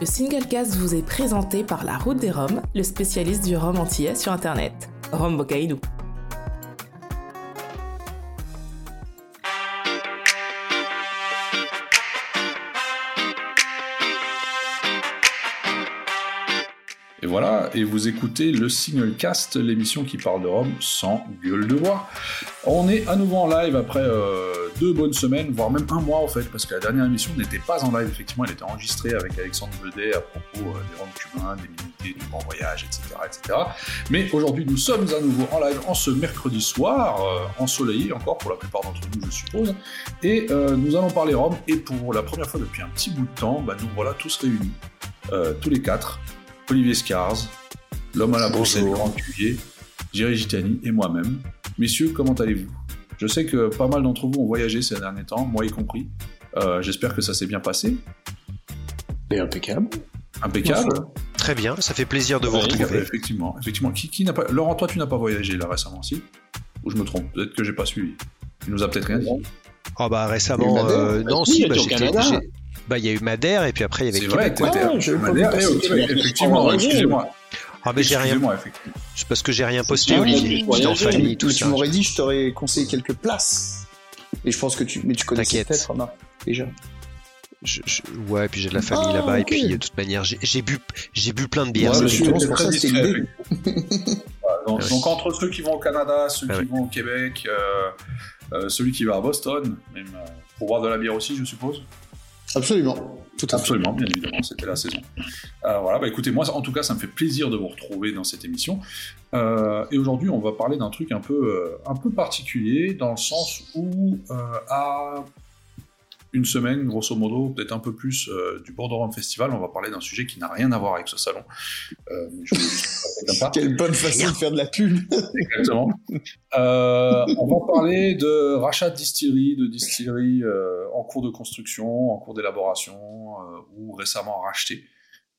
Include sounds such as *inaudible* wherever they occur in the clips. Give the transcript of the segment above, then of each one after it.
Le Singlecast vous est présenté par La Route des Roms, le spécialiste du rhum antillais sur Internet. Rhum Bocaïdou. Et voilà, et vous écoutez le Singlecast, l'émission qui parle de Rome sans gueule de bois. On est à nouveau en live après euh, deux bonnes semaines, voire même un mois en fait, parce que la dernière émission n'était pas en live, effectivement, elle était enregistrée avec Alexandre Bedet à propos euh, des Roms cubains, des minorités, du grand voyage, etc. etc. Mais aujourd'hui, nous sommes à nouveau en live en ce mercredi soir, euh, ensoleillé encore pour la plupart d'entre nous, je suppose, et euh, nous allons parler Rome, et pour la première fois depuis un petit bout de temps, bah, nous voilà tous réunis, euh, tous les quatre, Olivier Scars, l'homme à la brosse et le grand cuvier, Jerry Gitani et moi-même. Messieurs, comment allez-vous? Je sais que pas mal d'entre vous ont voyagé ces derniers temps, moi y compris. Euh, J'espère que ça s'est bien passé. Et impeccable. Impeccable. Très bien, ça fait plaisir de vous retrouver. Effectivement, effectivement. Qui, qui n'a pas... Laurent, toi, tu n'as pas voyagé là récemment, si? Ou je me trompe Peut-être que j'ai pas suivi. Tu nous as peut-être rien dit. Oh bah Il y récemment, a eu Madère. euh, non, Oui, si, bah, j'étais- bah il y a eu Madère et puis après il y avait C'est le vrai, Québec. Ah, Madère et effectivement, fait excusez-moi. Ah mais j'ai rien, c'est parce que j'ai rien posté, Ah, Olivier. J'étais en famille, tout ça. tu m'aurais dit, je t'aurais conseillé quelques places. Et je pense que tu, mais tu connaissais peut-être, déjà. Je- je- ouais, puis j'ai de la famille Ah, là-bas et puis de toute manière, j'ai bu, j'ai bu plein de bière. Ouais, c'est l'idée. Voilà, donc, Ah oui. donc, entre ceux qui vont au Canada, ceux Ah qui oui. vont au Québec, euh, euh, celui qui va à Boston, même euh, pour boire de la bière aussi, je suppose. Absolument. Tout. Absolument, bien évidemment, c'était la saison. Euh, voilà, bah écoutez, moi, en tout cas, ça me fait plaisir de vous retrouver dans cette émission. Euh, et aujourd'hui, on va parler d'un truc un peu, euh, un peu particulier, dans le sens où, à une semaine, grosso modo, peut-être un peu plus euh, du Bordeaux Rome Festival, on va parler d'un sujet qui n'a rien à voir avec ce salon. Euh, je juste. *laughs* Quelle bonne façon de faire de la pub. Exactement. Euh, on va parler de rachat de distilleries, de distilleries euh, en cours de construction, en cours d'élaboration ou récemment rachetées.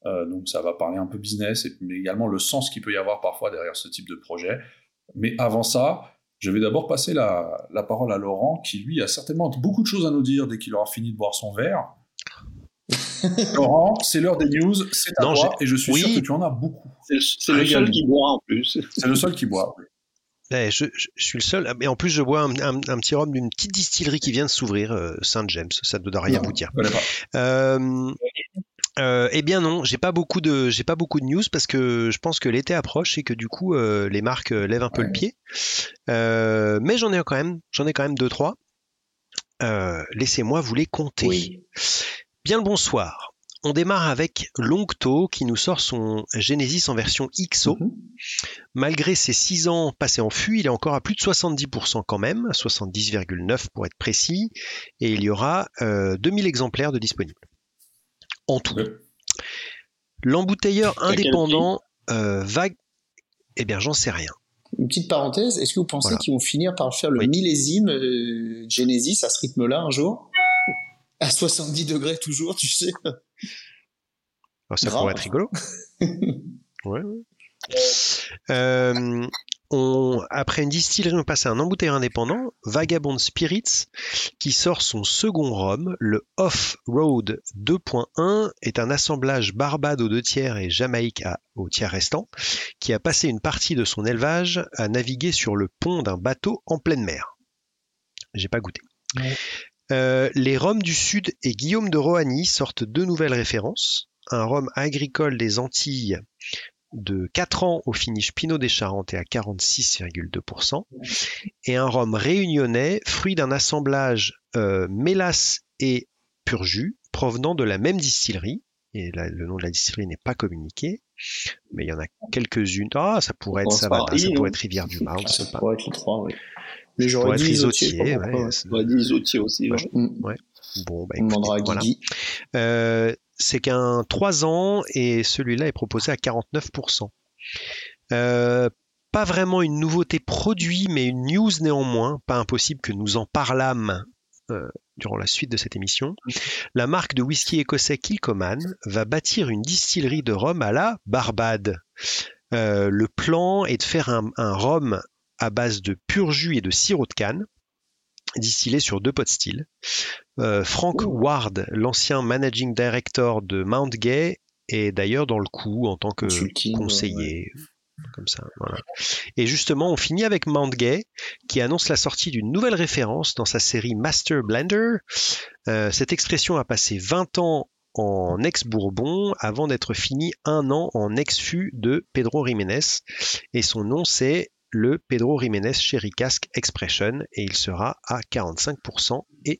Euh, donc ça va parler un peu business, mais également le sens qu'il peut y avoir parfois derrière ce type de projet. Mais avant ça, je vais d'abord passer la, la parole à Laurent, qui lui a certainement beaucoup de choses à nous dire dès qu'il aura fini de boire son verre. *laughs* Laurent, c'est l'heure des news, c'est à Non, toi, et je suis oui. sûr que tu en as beaucoup. C'est le, seul qui boit en plus. C'est le seul qui boit. Ouais, je, je- je suis le seul. Et en plus, je bois un, un- un petit rhum d'une petite distillerie qui vient de s'ouvrir, euh, Saint James. Ça ne doit rien Non. vous dire. Euh, euh, eh bien non, j'ai pas beaucoup de j'ai pas beaucoup de news parce que je pense que l'été approche et que du coup euh, les marques euh, lèvent un peu Ouais. le pied. Euh, mais j'en ai quand même j'en ai quand même deux trois. Euh, Laissez-moi vous les compter. Oui. Bien le bonsoir. On démarre avec Longto qui nous sort son Genesis en version XO. Mhm. Malgré ses 6 ans passés en fût, il est encore à plus de 70% quand même, à 70,9 pour être précis, et il y aura euh, 2000 exemplaires de disponibles. En tout. L'embouteilleur indépendant euh, vague, eh bien j'en sais rien. Une petite parenthèse, est-ce que vous pensez Voilà. qu'ils vont finir par faire le Oui. millésime euh, Genesis à ce rythme-là un jour? À 70 degrés toujours, tu sais Alors, ça Grave. pourrait être rigolo. *laughs* Ouais, ouais. Euh, on, après une distillerie, on passe à un embouteilleur indépendant, Vagabond Spirits, qui sort son second rhum, le Off-Road 2.1, est un assemblage Barbade aux deux tiers et Jamaïque à- au tiers restant, qui a passé une partie de son élevage à naviguer sur le pont d'un bateau en pleine mer. J'ai pas goûté. Ouais. Euh, les rhums du Sud et Guillaume de Rohanny sortent deux nouvelles références. Un rhum agricole des Antilles de 4 ans au finish Pinot des Charentes et à 46,2%. Et un rhum réunionnais, fruit d'un assemblage euh, mélasse et pur jus, provenant de la même distillerie. Et là, le nom de la distillerie n'est pas communiqué, mais il y en a quelques-unes. Ah, ça pourrait être I, ça pourrait être Rivière du Marne, Ça pas. pourrait être les trois, oui. Mais j'aurais dit Isotier, ouais, ouais. isotier aussi. ouais. Mm. Bon, bah, On demandera à écoutez, voilà. Guigui. Euh, c'est qu'un 3 ans et celui-là est proposé à 49%. Euh, pas vraiment une nouveauté produit, mais une news néanmoins. Pas impossible que nous en parlâmes euh, durant la suite de cette émission. La marque de whisky écossais Kilcoman va bâtir une distillerie de rhum à la Barbade. Euh, le plan est de faire un, un rhum à base de pur jus et de sirop de canne, distillé sur deux pots de style. Euh, Frank Ward, l'ancien managing director de Mount Gay, et d'ailleurs dans le coup en tant que Consulting, conseiller. Comme ça, voilà. Et justement, on finit avec Mount Gay, qui annonce la sortie d'une nouvelle référence dans sa série Master Blender. Euh, cette expression a passé 20 ans en ex-Bourbon avant d'être finie un an en ex-fût de Pedro Jiménez. Et son nom, c'est le Pedro Jiménez Cherry Cask Expression, et il sera à 45%. Et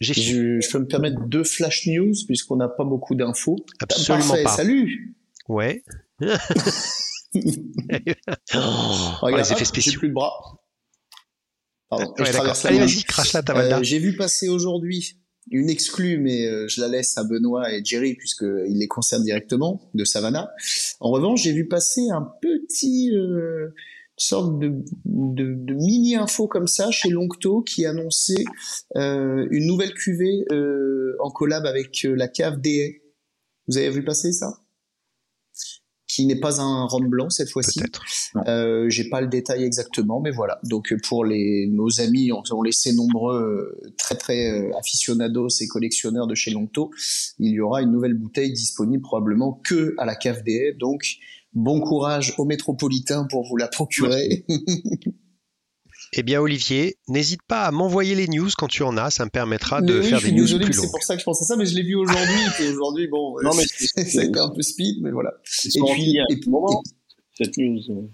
j'ai. Je, je peux me permettre deux flash news puisqu'on n'a pas beaucoup d'infos. Absolument Parfait, pas. Salut Ouais. *laughs* Oh, Regarde, les effets hop, J'ai spéciaux. plus le bras. Pardon, Ouais, je traverse la Allez, vas-y, crache Valda. Euh, J'ai vu passer aujourd'hui une exclue, mais euh, je la laisse à Benoît et Jerry puisqu'ils les concernent directement, de Savannah. En revanche, j'ai vu passer un petit euh, sorte de, de, de mini-info comme ça chez Longto qui annonçait euh, une nouvelle cuvée euh, en collab avec euh, la cave des Vous avez vu passer ça? Qui n'est pas un rhum blanc cette fois-ci. Euh, J'ai pas le détail exactement, mais voilà. Donc pour les nos amis, on, on les sait nombreux, très très euh, aficionados et collectionneurs de chez Longto, il y aura une nouvelle bouteille disponible probablement que à la cave des Haies. Donc bon courage aux métropolitains pour vous la procurer. *laughs* Eh bien, Olivier, n'hésite pas à m'envoyer les news quand tu en as. Ça me permettra de oui, faire des news plus mais c'est longues. pour ça que je pense à ça, mais je l'ai vu aujourd'hui. et aujourd'hui, bon, *laughs* Non, mais c'est ça a été un peu speed, mais voilà. Et puis, et puis- moment, cette news. euh.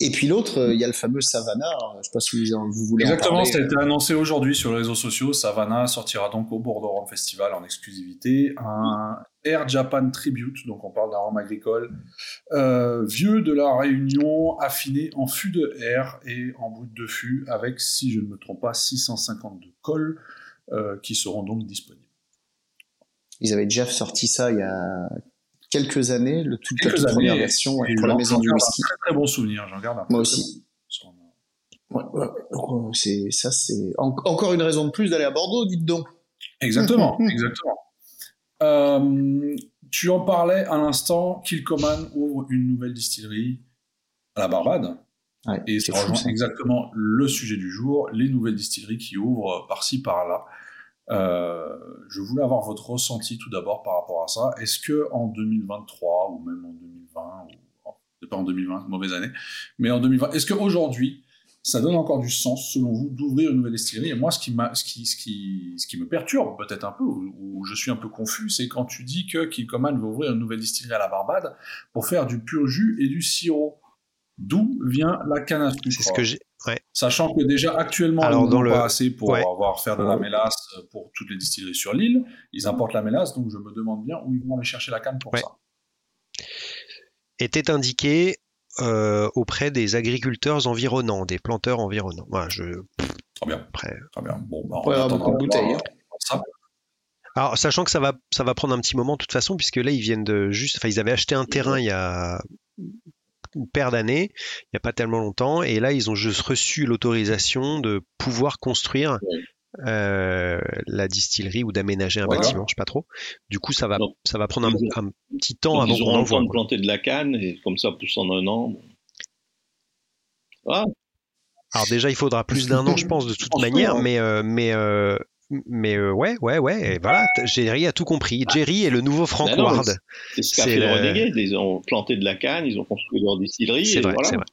Et puis l'autre, euh, il y a le fameux Savannah. alors, Je sais pas si vous, voulez en Exactement, parler. ça a été annoncé aujourd'hui sur les réseaux sociaux. Savannah sortira donc au Bordeaux Festival en exclusivité un Air Japan Tribute, donc on parle d'un rhum agricole euh, vieux de la Réunion, affiné en fût de air et en brut de fût, avec, si je ne me trompe pas, 652 cols euh, qui seront donc disponibles. Ils avaient déjà sorti ça il y a quelques années, le toute, la Quelques toute années, première version ouais, et pour la maison du whisky. Un très très bon souvenir, j'en garde un Moi aussi. bon. Ouais, ouais, ouais. Donc, euh, c'est ça, c'est en- encore une raison de plus d'aller à Bordeaux, dites donc. Exactement, *laughs* exactement. Euh, tu en parlais à l'instant, Kilcoman ouvre une nouvelle distillerie à la Barbade. Ouais, Et c'est ça fou, rejoint ça. exactement le sujet du jour, les nouvelles distilleries qui ouvrent par-ci, par-là. Euh, je voulais avoir votre ressenti tout d'abord par rapport à ça. Est-ce que en 2023 ou même en 2020, ou oh, c'est pas en 2020, mauvaise année, mais en 2020, est-ce qu'aujourd'hui ça donne encore du sens selon vous d'ouvrir une nouvelle distillerie Et moi, ce qui, m'a- ce qui, ce qui, ce qui me perturbe peut-être un peu, ou, ou je suis un peu confus, c'est quand tu dis que Kilcoman veut ouvrir une nouvelle distillerie à la Barbade pour faire du pur jus et du sirop. D'où vient la canne à sucre? C'est ce que j'ai. Ouais. Sachant que déjà actuellement, Alors, ils n'ont le- pas assez pour Ouais. avoir faire de la mélasse pour toutes les distilleries sur l'île. Ils importent la mélasse, donc je me demande bien où ils vont aller chercher la canne pour Ouais. ça. Était indiqué euh, auprès des agriculteurs environnants, des planteurs environnants. Voilà, je, Très bien, après, très bien. Bon, bah, on Ouais, attendra bouteilles, euh, ça. Alors, sachant que ça va, ça va prendre un petit moment de toute façon, puisque là, ils viennent de juste. Enfin, ils avaient acheté un terrain il y a une paire d'années, il n'y a pas tellement longtemps, et là, ils ont juste reçu l'autorisation de pouvoir construire euh, la distillerie ou d'aménager un bâtiment, je sais pas trop. Du coup, ça va, Donc, ça va prendre un, ils un petit temps avant ils qu'on auront en le temps voit. de planter de la canne et comme ça pousse en un an. Ah, Alors déjà, il faudra plus d'un an, je pense, de toute manière, ouais. mais euh, mais euh, mais euh, ouais, ouais, ouais. Et voilà, Jerry a tout compris. Jerry est le nouveau Frank non, Ward. c'est ce qu'a fait le le- Renegade. Ils ont planté de la canne, ils ont construit leur distillerie. C'est vrai, voilà. c'est vrai.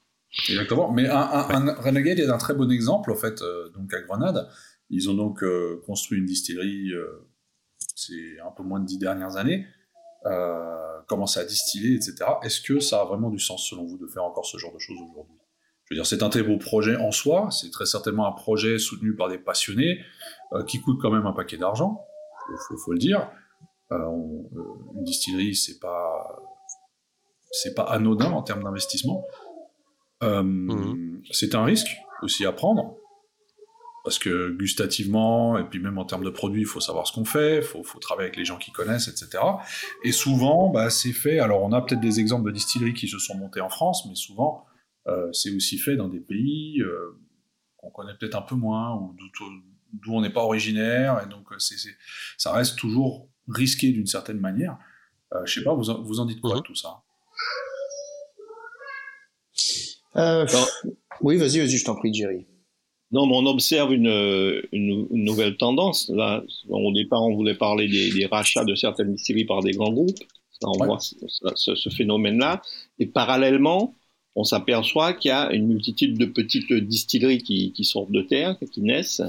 Exactement. Mais un, un, un Renegade est un très bon exemple, en fait, euh, donc à Grenade. Ils ont donc euh, construit une distillerie, euh, c'est un peu moins de dix dernières années, euh, commencé à distiller, etc. Est-ce que ça a vraiment du sens, selon vous, de faire encore ce genre de choses aujourd'hui? Je veux dire, c'est un très beau projet en soi, c'est très certainement un projet soutenu par des passionnés, euh, qui coûte quand même un paquet d'argent, faut, faut, faut le dire. Euh, on- euh, une distillerie, c'est pas, c'est pas anodin en termes d'investissement. Euh, Mhm. C'est un risque aussi à prendre. Parce que gustativement, et puis même en termes de produits, il faut savoir ce qu'on fait, il faut, faut travailler avec les gens qui connaissent, etc. Et souvent, bah, c'est fait. Alors, on a peut-être des exemples de distilleries qui se sont montées en France, mais souvent, euh, c'est aussi fait dans des pays euh, qu'on connaît peut-être un peu moins, ou d'où on n'est pas originaire, et donc euh, c'est c'est- ça reste toujours risqué d'une certaine manière. Euh, je sais pas, vous en, vous en dites quoi Mhm. de tout ça? Euh. Oui, vas-y, vas-y, je t'en prie, Jerry. Non, mais on observe une, une, une nouvelle tendance. Là, au départ, on voulait parler des, des rachats de certaines distilleries par des grands groupes. On voit ce, ce phénomène-là. Et parallèlement, on s'aperçoit qu'il y a une multitude de petites distilleries qui, qui, sortent de terre, qui naissent.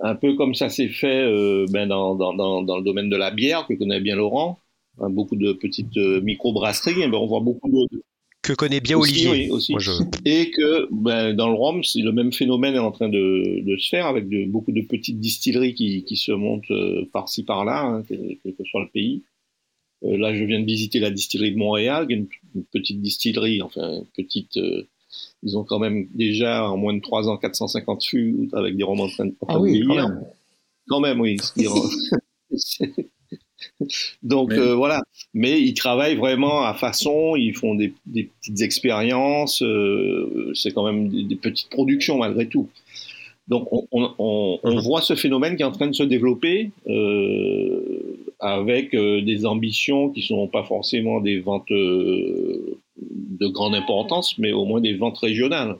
Un peu comme ça s'est fait euh, ben dans, dans, dans, le domaine de la bière, que connaît bien Laurent. Hein, beaucoup de petites euh, micro-brasseries. Ben on voit beaucoup de, que connaît bien Olivier. Oui, aussi. Moi, je... Et que ben, dans le rhum, c'est le même phénomène est en train de, de se faire avec de, beaucoup de petites distilleries qui, qui se montent euh, par-ci par-là, hein, quel, que soit le pays. Euh, là, je viens de visiter la distillerie de Montréal, une, une petite distillerie, enfin petite. Euh, ils ont quand même déjà en moins de 3 ans 450 fûts avec des romans en train de, en train ah oui, de vieillir. Quand même, quand même oui. *laughs* *laughs* Donc euh, voilà, mais ils travaillent vraiment à façon, ils font des, des petites expériences, euh, c'est quand même des, des, petites productions malgré tout. Donc on, on, on, on, voit ce phénomène qui est en train de se développer euh, avec euh, des ambitions qui sont pas forcément des ventes euh, de grande importance, mais au moins des ventes régionales.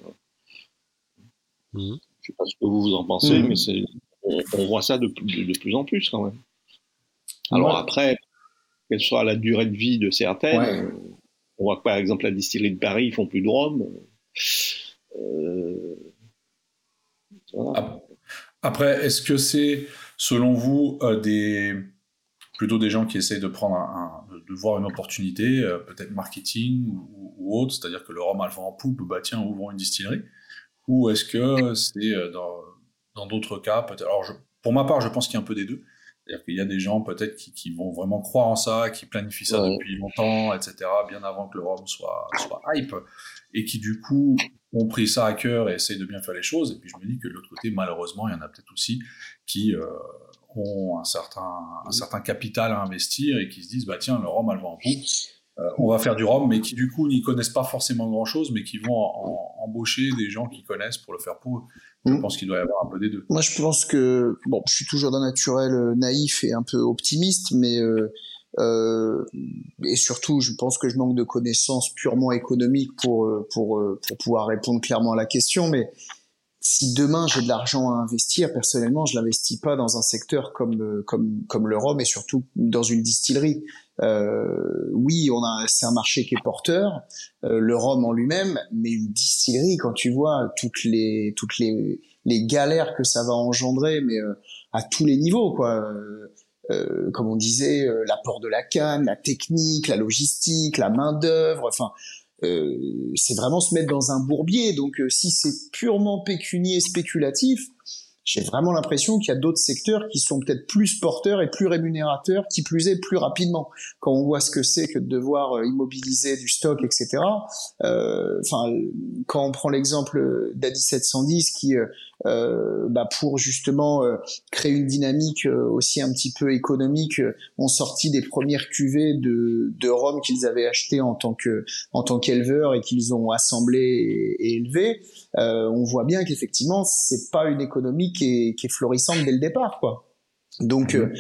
Mmh. Je sais pas ce que vous vous en pensez, mmh. mais on, on, voit ça de, de, de plus en plus quand même. Alors ouais. après, quelle soit la durée de vie de certaines, ouais. on voit que par exemple la distillerie de Paris, ils font plus de rhum. Euh, voilà. Après, est-ce que c'est, selon vous, euh, des plutôt des gens qui essayent de prendre un, un de voir une opportunité, euh, peut-être marketing ou, ou autre, c'est-à-dire que le rhum a le vent en poupe, bah tiens, ouvrons une distillerie, ou est-ce que c'est dans d'autres cas, peut-être. Alors, je, pour ma part, je pense qu'il y a un peu des deux. C'est-à-dire qu'il y a des gens peut-être qui, qui, vont vraiment croire en ça, qui planifient ça ouais. depuis longtemps, etc., bien avant que le rhum soit, soit hype, et qui du coup ont pris ça à cœur et essayent de bien faire les choses. Et puis je me dis que de l'autre côté, malheureusement, il y en a peut-être aussi qui euh, ont un certain, un certain capital à investir et qui se disent, bah tiens, le rhum, elle va en poupe. Euh, on va faire du rhum, mais qui du coup n'y connaissent pas forcément grand-chose, mais qui vont en, en, embaucher des gens qui connaissent pour le faire pour je mmh. pense qu'il doit y avoir un peu des deux. Moi, je pense que bon, je suis toujours d'un naturel euh, naïf et un peu optimiste, mais euh, euh, et surtout, je pense que je manque de connaissances purement économiques pour pour pour pouvoir répondre clairement à la question. Mais si demain j'ai de l'argent à investir, personnellement, je l'investis pas dans un secteur comme comme comme le rhum et surtout dans une distillerie. Euh, oui, on a c'est un marché qui est porteur, euh, le rhum en lui-même, mais une distillerie quand tu vois toutes les toutes les les galères que ça va engendrer, mais euh, à tous les niveaux quoi. Euh, comme on disait, euh, l'apport de la canne, la technique, la logistique, la main d'œuvre, enfin. Euh, c'est vraiment se mettre dans un bourbier. Donc, si c'est purement pécunier, spéculatif, j'ai vraiment l'impression qu'il y a d'autres secteurs qui sont peut-être plus porteurs et plus rémunérateurs, qui plus est plus rapidement. Quand on voit ce que c'est que de devoir euh, immobiliser du stock, etc. Euh, enfin, quand on prend l'exemple d'Adi 710 qui, euh, bah pour justement euh, créer une dynamique euh, aussi un petit peu économique, ont sorti des premières cuvées de, de rhum qu'ils avaient acheté en tant que en tant qu'éleveurs et qu'ils ont assemblé et, et élevé. on voit bien qu'effectivement c'est pas une économie qui est, qui est florissante dès le départ, quoi. Donc mmh.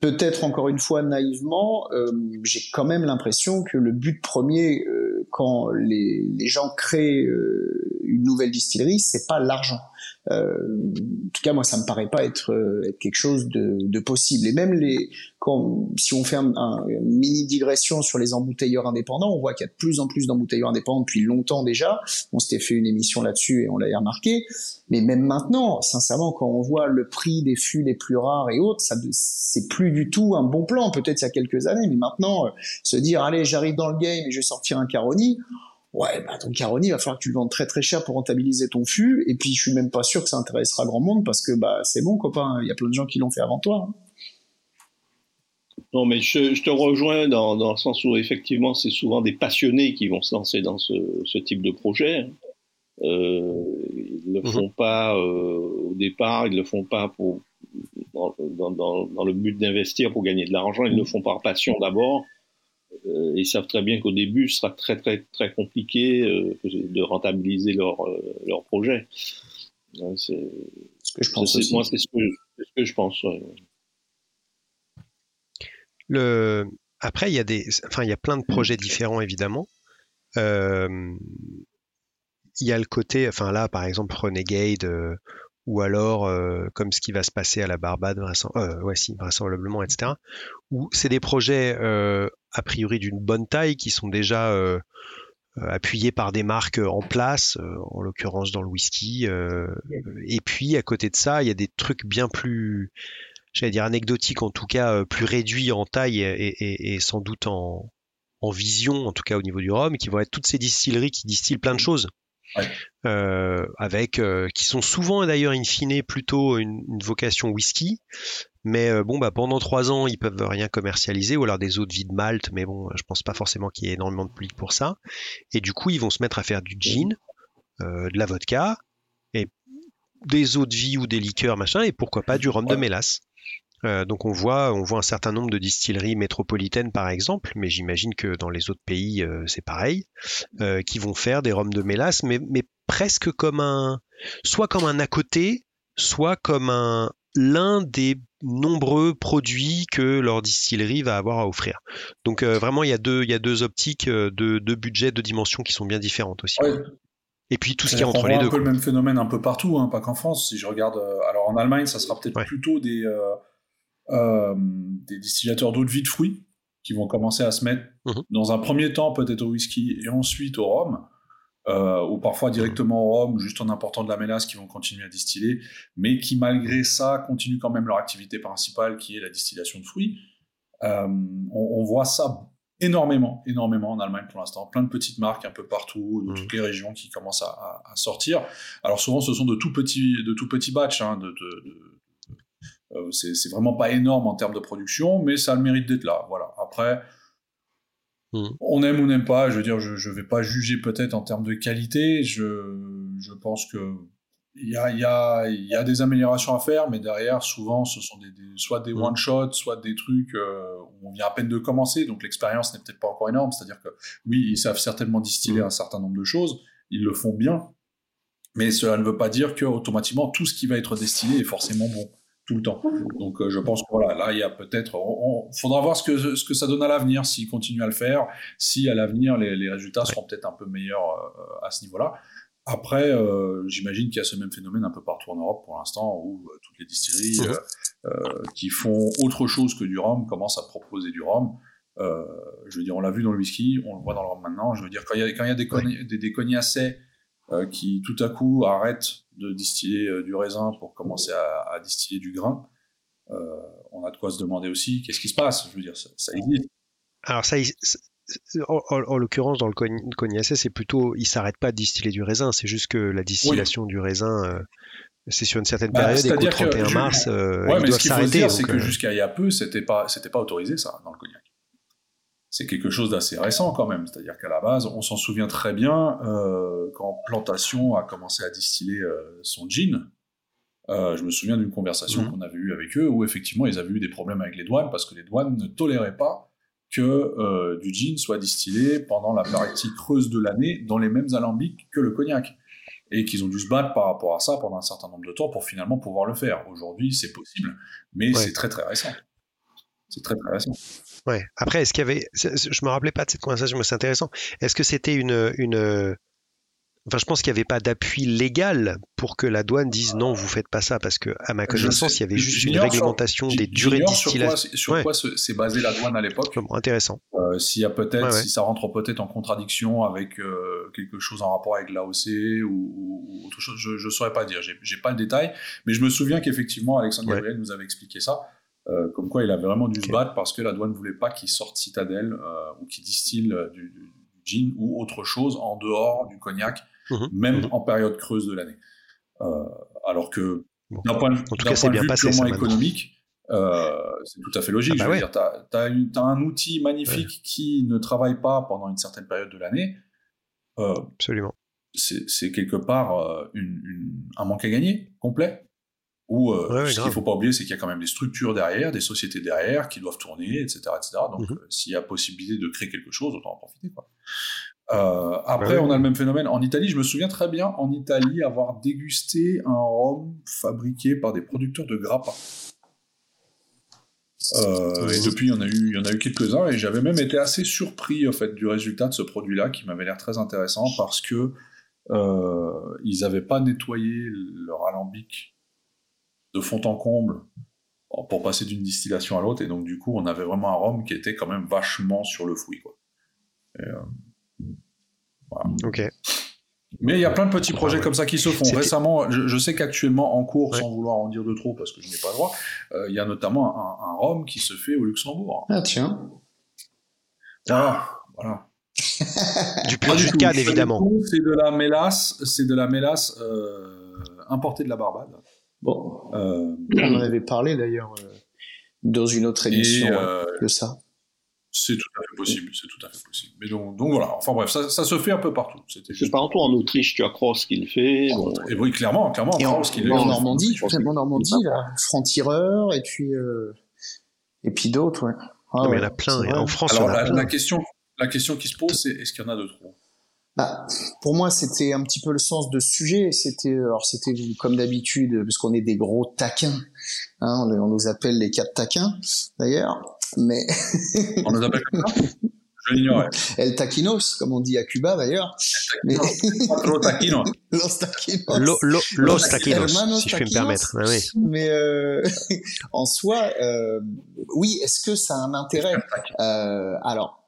peut-être encore une fois naïvement, euh, j'ai quand même l'impression que le but premier euh, quand les, les, gens créent euh, une nouvelle distillerie, c'est pas l'argent. Euh, en tout cas, moi, ça me paraît pas être, euh, être quelque chose de, de, possible. Et même les, quand, si on fait un, un, une mini digression sur les embouteilleurs indépendants, on voit qu'il y a de plus en plus d'embouteilleurs indépendants depuis longtemps déjà. On s'était fait une émission là-dessus et on l'avait remarqué. Mais même maintenant, sincèrement, quand on voit le prix des fûts les plus rares et autres, ça, c'est plus du tout un bon plan. Peut-être il y a quelques années, mais maintenant, euh, se dire, allez, j'arrive dans le game et je vais sortir un Caroni ouais, bah ton Caroni, il va falloir que tu le vendes très très cher pour rentabiliser ton fût, et puis je suis même pas sûr que ça intéressera grand monde, parce que bah c'est bon copain, il y a plein de gens qui l'ont fait avant toi. Hein. Non, mais je, je te rejoins dans, dans, le sens où effectivement c'est souvent des passionnés qui vont se lancer dans ce, ce type de projet. Euh, ils ne le font mmh. pas euh, au départ, ils ne le font pas pour, dans, dans, dans le but d'investir pour gagner de l'argent, ils le font par passion d'abord euh, ils savent très bien qu'au début, ce sera très très très compliqué euh, de rentabiliser leur euh, leur projet. C'est ce que je pense. Aussi. Moi, c'est ce, ce, que je pense. Ouais. Le... Après, il y a des, enfin, il y a plein de projets différents évidemment. Il y a le côté, enfin là, par exemple, Renegade, ou alors euh, comme ce qui va se passer à la Barbade, euh, ouais, si, vraisemblablement, etc. Où c'est des projets euh, a priori d'une bonne taille, qui sont déjà appuyés par des marques en place, en l'occurrence dans le whisky. et puis à côté de ça, il y a des trucs bien plus, j'allais dire anecdotiques, en tout cas plus réduits en taille et, sans doute en, en vision, en tout cas au niveau du rhum, qui vont être toutes ces distilleries qui distillent plein de choses euh, avec euh, qui sont souvent d'ailleurs in fine plutôt une, vocation whisky. Mais euh, bon, bah, pendant trois ans, ils peuvent rien commercialiser, ou alors des eaux de vie de Malte, mais bon, je pense pas forcément qu'il y ait énormément de public pour ça. Et du coup, ils vont se mettre à faire du gin, de la vodka, et des eaux de vie ou des liqueurs, machin, et pourquoi pas du rhum de mélasse. Euh, donc on voit, on voit un certain nombre de distilleries métropolitaines par exemple, mais j'imagine que dans les autres pays euh, c'est pareil, euh, qui vont faire des rhums de mélasse, mais, mais presque comme un, soit comme un à côté, soit comme un l'un des nombreux produits que leur distillerie va avoir à offrir. Donc vraiment il y a deux, il y a deux optiques, de deux budgets, deux dimensions qui sont bien différentes aussi. Et puis tout ce qui est entre les deux. un peu le même phénomène un peu partout, hein, pas qu'en France. Si je regarde, alors en Allemagne, ça sera peut-être plutôt des, euh, des distillateurs d'eau de vie de fruits qui vont commencer à se mettre mhm. dans un premier temps peut-être au whisky et ensuite au rhum. Euh, ou parfois directement au rhum, juste en important de la mélasse, qui vont continuer à distiller, mais qui malgré ça continuent quand même leur activité principale, qui est la distillation de fruits. Euh, on, voit ça énormément, énormément en Allemagne pour l'instant. Plein de petites marques un peu partout, de mhm. toutes les régions qui commencent à, sortir. Alors souvent, ce sont de tout petits, de tout petits batchs, hein, de, euh, c'est vraiment pas énorme en termes de production, mais ça a le mérite d'être là. Voilà. Après, hmm. on aime ou n'aime pas. Je veux dire, je, ne vais pas juger peut-être en termes de qualité. Je, je pense que il y a, y, a, y a, des améliorations à faire, mais derrière, souvent, ce sont des, soit des hmm. one-shots, soit des trucs euh, où on vient à peine de commencer, donc l'expérience n'est peut-être pas encore énorme. C'est-à-dire que, oui, ils savent certainement distiller hmm. un certain nombre de choses, ils le font bien, mais cela ne veut pas dire que automatiquement tout ce qui va être distillé est forcément bon tout le temps. Donc euh, je pense que voilà, là il y a peut-être, on, faudra voir ce que ce que ça donne à l'avenir s'il continue à le faire, si à l'avenir les, les, résultats seront peut-être un peu meilleurs euh, à ce niveau-là. Après, euh, j'imagine qu'il y a ce même phénomène un peu partout en Europe pour l'instant où toutes les distilleries qui font autre chose que du rhum commencent à proposer du rhum. je veux dire, on l'a vu dans le whisky, on le voit dans le rhum maintenant. Je veux dire, quand il y a, quand il y a des, des, des cognacés euh, qui tout à coup arrête de distiller euh, du raisin pour commencer à, distiller du grain, euh, on a de quoi se demander aussi qu'est-ce qui se passe? Je veux dire, ça, existe. Alors ça, en, l'occurrence, dans le Cognacé, c'est plutôt, il s'arrête pas de distiller du raisin, c'est juste que la distillation du raisin, c'est sur une certaine bah, période, et qu'au 31 mars, ouais, il doit s'arrêter. C'est que jusqu'à il y a peu, c'était pas, c'était pas autorisé ça dans le cognac c'est quelque chose d'assez récent quand même. C'est-à-dire qu'à la base, on s'en souvient très bien euh, quand Plantation a commencé à distiller euh, son gin. Euh, je me souviens d'une conversation mhm. qu'on avait eue avec eux où effectivement ils avaient eu des problèmes avec les douanes parce que les douanes ne toléraient pas que du gin soit distillé pendant la partie creuse de l'année dans les mêmes alambics que le cognac. Et qu'ils ont dû se battre par rapport à ça pendant un certain nombre de temps pour finalement pouvoir le faire. Aujourd'hui, c'est possible, mais c'est très très récent. C'est très récent. Ouais. Après, est-ce qu'il y avait, je me rappelais pas de cette conversation, mais c'est intéressant. Est-ce que c'était une, une, enfin, je pense qu'il n'y avait pas d'appui légal pour que la douane dise non, vous faites pas ça, parce que à ma connaissance, il y avait juste une réglementation des durées de distillation. Sur quoi, s'est basée la douane à l'époque Intéressant. Euh, S'il y a peut-être, si ça rentre peut-être en contradiction avec euh, quelque chose en rapport avec l'AOC ou, ou, autre chose, je ne saurais pas dire. J'ai pas le détail, mais je me souviens qu'effectivement, Alexandre Gabriel nous avait expliqué ça. Euh, comme quoi il avait vraiment dû se battre parce que la douane ne voulait pas qu'il sorte citadelle euh, ou qu'il distille euh, du, du, gin ou autre chose en dehors du cognac, mhm. même mhm. en période creuse de l'année. alors que d'un point, de vue purement économique, c'est tout à fait logique. Ah bah tu as, un outil magnifique qui ne travaille pas pendant une certaine période de l'année. Absolument. C'est quelque part un manque à gagner complet. Ou euh, ce qu'il ne faut pas oublier, c'est qu'il y a quand même des structures derrière, des sociétés derrière qui doivent tourner, etc. etc. Donc, mhm. euh, s'il y a possibilité de créer quelque chose, autant en profiter. Quoi. Euh, après, on a le même phénomène. En Italie, je me souviens très bien, en Italie, avoir dégusté un rhum fabriqué par des producteurs de grappa. et depuis, il y en a eu, il y en a eu quelques-uns, et j'avais même été assez surpris en fait du résultat de ce produit-là, qui m'avait l'air très intéressant parce que ils n'avaient pas nettoyé leur alambic de fond en comble pour passer d'une distillation à l'autre. Et donc, du coup, on avait vraiment un rhum qui était quand même vachement sur le fruit. Quoi. voilà. Ok. Mais il y a plein de petits projets comme ça qui se font. Récemment, je, sais qu'actuellement, en cours, sans vouloir en dire de trop parce que je n'ai pas le droit, il y a notamment un, un, rhum qui se fait au Luxembourg. Ah, tiens. Voilà. voilà. *laughs* du pur canne, évidemment. C'est de la mélasse, c'est de la mélasse euh, importée de la Barbade. Bon, euh, on en avait parlé d'ailleurs euh, dans une autre émission de ça. C'est tout à fait possible, c'est tout à fait possible. Mais donc, donc voilà, enfin bref, ça, ça, se fait un peu partout. C'était juste... Partout en Autriche, tu as Cross qui le fait. Et oui, clairement, clairement, et Cross qui le fait. En Normandie, en Normandie, là, Franc-Tireur, et puis, et puis d'autres, ouais. Ah, mais il y en a plein, en France, Alors, il y en a la, plein. la question, la question qui se pose, c'est est-ce qu'il y en a de trop? Bah, pour moi, c'était un petit peu le sens de ce sujet. C'était, alors c'était comme d'habitude, parce qu'on est des gros taquins. Hein, on, on, nous appelle les quatre taquins, d'ailleurs. Mais on nous appelle comme ça? Je l'ignorais. *laughs* El taquinos, comme on dit à Cuba, d'ailleurs. Mais... Los taquinos. *laughs* Los taquinos. Lo, lo, los taquinos, si je puis me permettre. Ah, oui. Mais euh, *laughs* en soi, euh, oui. Est-ce que ça a un intérêt? Euh, Alors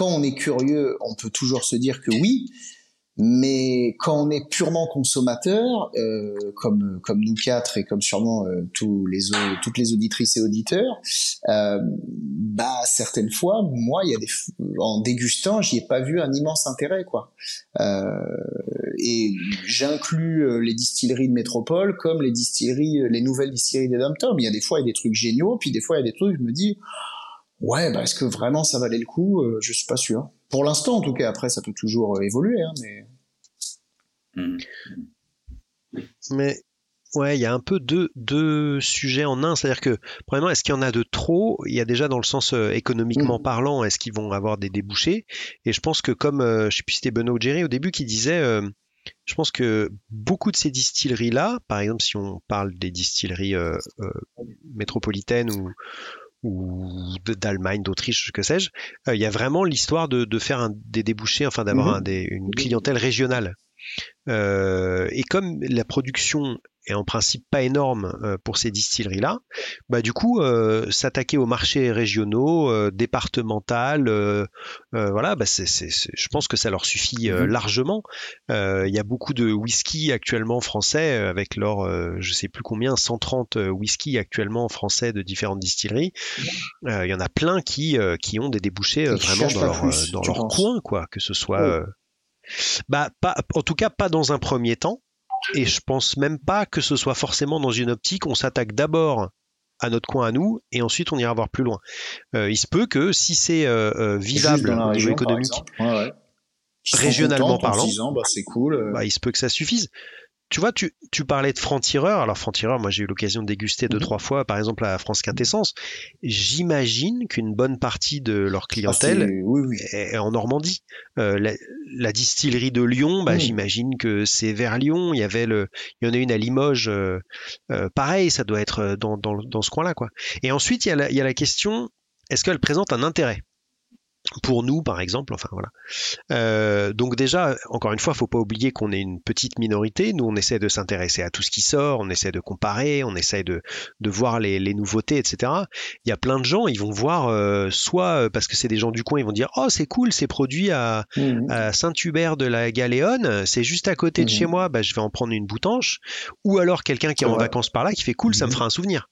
quand on est curieux, on peut toujours se dire que oui, mais quand on est purement consommateur, euh, comme nous quatre et comme sûrement euh, tous les toutes les auditrices et auditeurs, euh, bah certaines fois, moi, y a des en dégustant, j'y ai pas vu un immense intérêt quoi. Et j'inclus les distilleries de métropole comme les distilleries, les nouvelles distilleries des dom Il y a des fois il y a des trucs géniaux, puis des fois il y a des trucs je me dis Ouais, bah est-ce que vraiment ça valait le coup? Euh, Je suis pas sûr. Pour l'instant, en tout cas. Après, ça peut toujours euh, évoluer, hein, mais. Mmh. Mais ouais, il y a un peu deux, deux sujets en un. C'est-à-dire que, premièrement, est-ce qu'il y en a de trop? Il y a déjà dans le sens euh, économiquement Mmh. parlant, est-ce qu'ils vont avoir des débouchés? Et je pense que comme, euh, je sais plus si c'était Benoît ou Jerry au début qui disait, euh, je pense que beaucoup de ces distilleries-là, par exemple si on parle des distilleries euh, euh, métropolitaines ou ou d'Allemagne, d'Autriche, que sais-je, euh, il y a vraiment l'histoire de, de faire un- des débouchés, enfin d'avoir Mhm. un une clientèle régionale. Euh, et comme la production est en principe pas énorme euh, pour ces distilleries-là, bah du coup euh, s'attaquer aux marchés régionaux, euh, départemental, euh, voilà, bah c'est, c'est- c'est- je pense que ça leur suffit Mhm. largement. Il y a beaucoup de whisky actuellement français avec leur, je sais plus combien, 130 euh, whisky actuellement français de différentes distilleries. Il y en a plein qui qui ont des débouchés vraiment dans leur dans leur coin, quoi, que ce soit. Oh. Bah, pas, en tout cas, pas dans un premier temps. Et je pense même pas que ce soit forcément dans une optique. On s'attaque d'abord à notre coin à nous et ensuite on ira voir plus loin. Euh, il se peut que si c'est euh, euh, vivable au niveau économique. Ouais, ouais. Régionalement contents parlant. bah, c'est cool. euh, bah, il se peut que ça suffise. Tu vois, tu, tu parlais de franc-tireur. Alors, franc-tireur, moi, j'ai eu l'occasion de déguster deux, Mhm. trois fois, par exemple, à France Quintessence. J'imagine qu'une bonne partie de leur ah, clientèle c'est- oui, oui. est en Normandie. Euh, la, la distillerie de Lyon, bah, Mhm. j'imagine que c'est vers Lyon. Il y avait le, il y en a une à Limoges. euh, euh, pareil, ça doit être dans, dans, dans ce coin-là, quoi. Et ensuite, il y a la, il y a la question est-ce qu'elle présente un intérêt? Pour nous, par exemple, enfin voilà. Euh, donc déjà, encore une fois, faut pas oublier qu'on est une petite minorité. Nous, on essaie de s'intéresser à tout ce qui sort, on essaie de comparer, on essaie de, de voir les, les nouveautés, etc. Il y a plein de gens, ils vont voir, euh, soit euh, parce que c'est des gens du coin, ils vont dire, oh c'est cool, c'est produit à, à Saint-Hubert de la Galéonne, c'est juste à côté de Mhm. chez moi, bah, je vais en prendre une boutanche. Ou alors quelqu'un qui est en vacances par là, qui fait cool, ça me Mhm. fera un souvenir.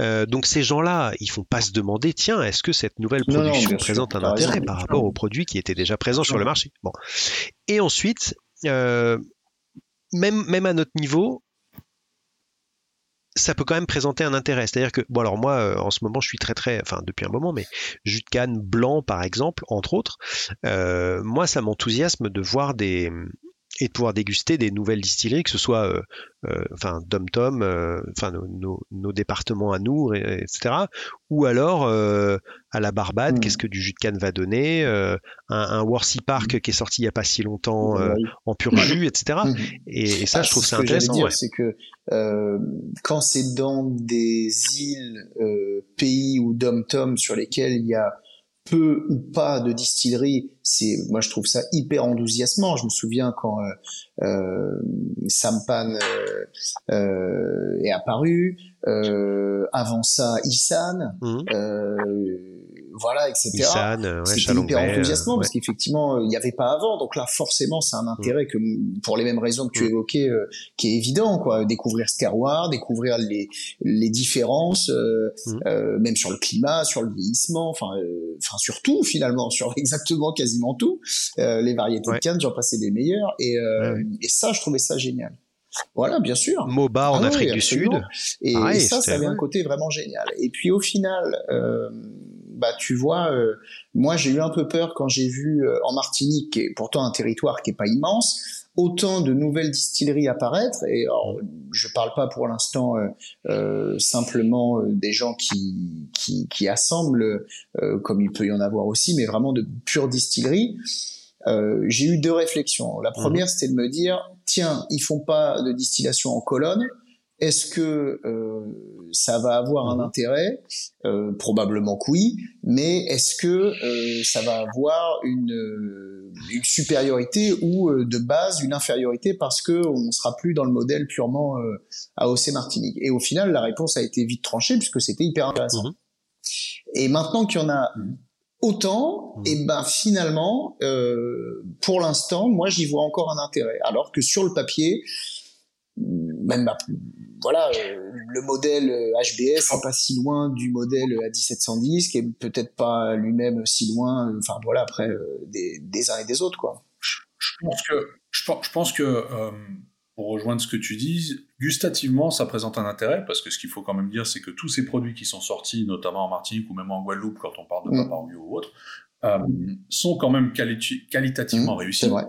Euh, donc ces gens-là, ils font pas se demander, tiens, est-ce que cette nouvelle Non, non, production sûr, présente un intérêt par rapport aux produits qui étaient déjà présents sur le marché Bon. Et ensuite, euh, même, même à notre niveau, ça peut quand même présenter un intérêt. C'est-à-dire que, bon alors moi, euh, en ce moment, je suis très très, enfin depuis un moment, mais jus de canne blanc par exemple, entre autres, euh, moi ça m'enthousiasme de voir des et de pouvoir déguster des nouvelles distilleries, que ce soit euh, euh, enfin Dom Tom, euh, enfin nos, nos, nos départements à nous, et- etc. Ou alors euh, à la Barbade, Mm. qu'est-ce que du jus de canne va donner euh, Un, un Warsi Park qui est sorti il y a pas si longtemps euh, Ouais. en pur jus, etc. Mhm. Et, et ça, Ah, je trouve c'est ça intéressant. ouais. C'est que euh, quand c'est dans des îles, euh, pays ou dom-tom sur lesquels il y a peu ou pas de distillerie, c'est moi je trouve ça hyper enthousiasmant. Je me souviens quand euh, euh Sampan euh, euh, est apparu, avant ça Isan. Mmh voilà, etc. ouais, C'était hyper enthousiasmant parce qu'effectivement, il n'y avait pas avant. Donc là, forcément, c'est un intérêt que, pour les mêmes raisons que tu mm. évoquais, euh, qui est évident, quoi. Découvrir ce terroir, découvrir les, les différences, euh, mm. euh, même sur le climat, sur le vieillissement, enfin, enfin, sur tout, finalement, sur *laughs* exactement quasiment tout. les variétés de canne, j'en passais des meilleures. Et, et ça, je trouvais ça génial. Voilà, bien sûr. MOBA en ah Afrique du Sud. Et, et ça, ça avait un côté vraiment génial. Et puis au final, euh, bah tu vois, euh, moi j'ai eu un peu peur quand j'ai vu euh, en Martinique, qui est pourtant un territoire qui est pas immense, autant de nouvelles distilleries apparaître. Et alors, je parle pas pour l'instant euh, simplement des gens qui, qui, qui assemblent, comme il peut y en avoir aussi, mais vraiment de pures distilleries. j'ai eu deux réflexions. La première, c'était de me dire, tiens, ils font pas de distillation en colonne est-ce que euh, ça va avoir un mhm. intérêt? Euh, Probablement que oui, mais est-ce que euh, ça va avoir une, une supériorité ou de base une infériorité parce que on sera plus dans le modèle purement AOC Martinique? Et au final, la réponse a été vite tranchée puisque c'était hyper intéressant. Mhm. Et maintenant qu'il y en a mhm. autant, et eh ben finalement, pour l'instant, moi j'y vois encore un intérêt. Alors que sur le papier, même voilà, euh, le modèle HBS euh, n'est pas si loin du modèle A1710, qui est peut-être pas lui-même si loin, euh, enfin voilà, après des, des, uns et des autres quoi. Je, pense que, je, pense que pour rejoindre ce que tu dis, gustativement, ça présente un intérêt, parce que ce qu'il faut quand même dire, c'est que tous ces produits qui sont sortis, notamment en Martinique ou même en Guadeloupe, quand on parle de mmh. ou autre, sont quand même qualitativement mmh, réussis. Vrai.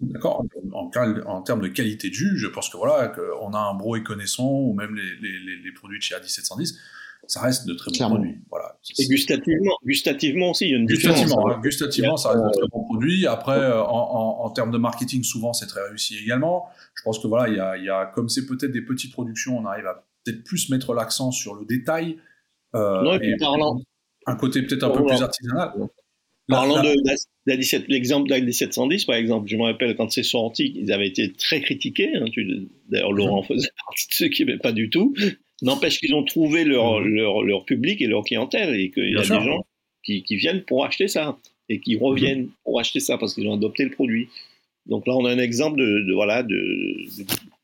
D'accord. En, termes de qualité de jus, je pense que voilà, qu'on a un Bro et Connaissant ou même les, produits de chez A1710, ça reste de très bons produits. Voilà. Et gustativement, gustativement aussi, il y a une gustativement, hein. gustativement, ça reste de très bons produits. Après, euh, en, termes de marketing, souvent, c'est très réussi également. Je pense que voilà, il y a, il y a comme c'est peut-être des petites productions, on arrive à peut-être plus mettre l'accent sur le détail. Euh, non, et puis parlant, un côté peut-être un peu plus artisanal. Parlant de, l'exemple de 1710, par exemple, je me rappelle quand c'est sorti, ils avaient été très critiqués. Hein, D'ailleurs, Laurent faisait partie de ceux qui n'aimaient pas du tout. N'empêche qu'ils ont trouvé leur, mhm. leur, leur, public et leur clientèle et qu'il y a des gens qui, qui, viennent pour acheter ça et qui reviennent mhm. pour acheter ça parce qu'ils ont adopté le produit. Donc là, on a un exemple de, de voilà, de,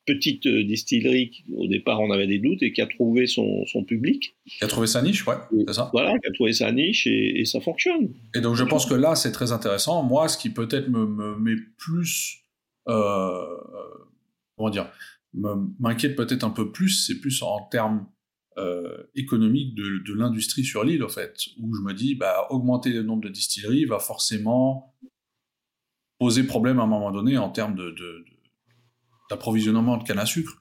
petite euh, distillerie qui, au départ on avait des doutes et qui a trouvé son, son public. Qui a trouvé sa niche, ouais, c'est ça. Voilà, qui a trouvé sa niche et, ça fonctionne. Et donc je pense que là c'est très intéressant. Moi, ce qui peut-être me, me, met plus, euh, comment dire, m'inquiète peut-être un peu plus, c'est plus en termes euh, économiques de, de l'industrie sur l'île, en fait, où je me dis, bah, augmenter le nombre de distilleries va forcément poser problème à un moment donné en termes de, de d'approvisionnement de canne à sucre,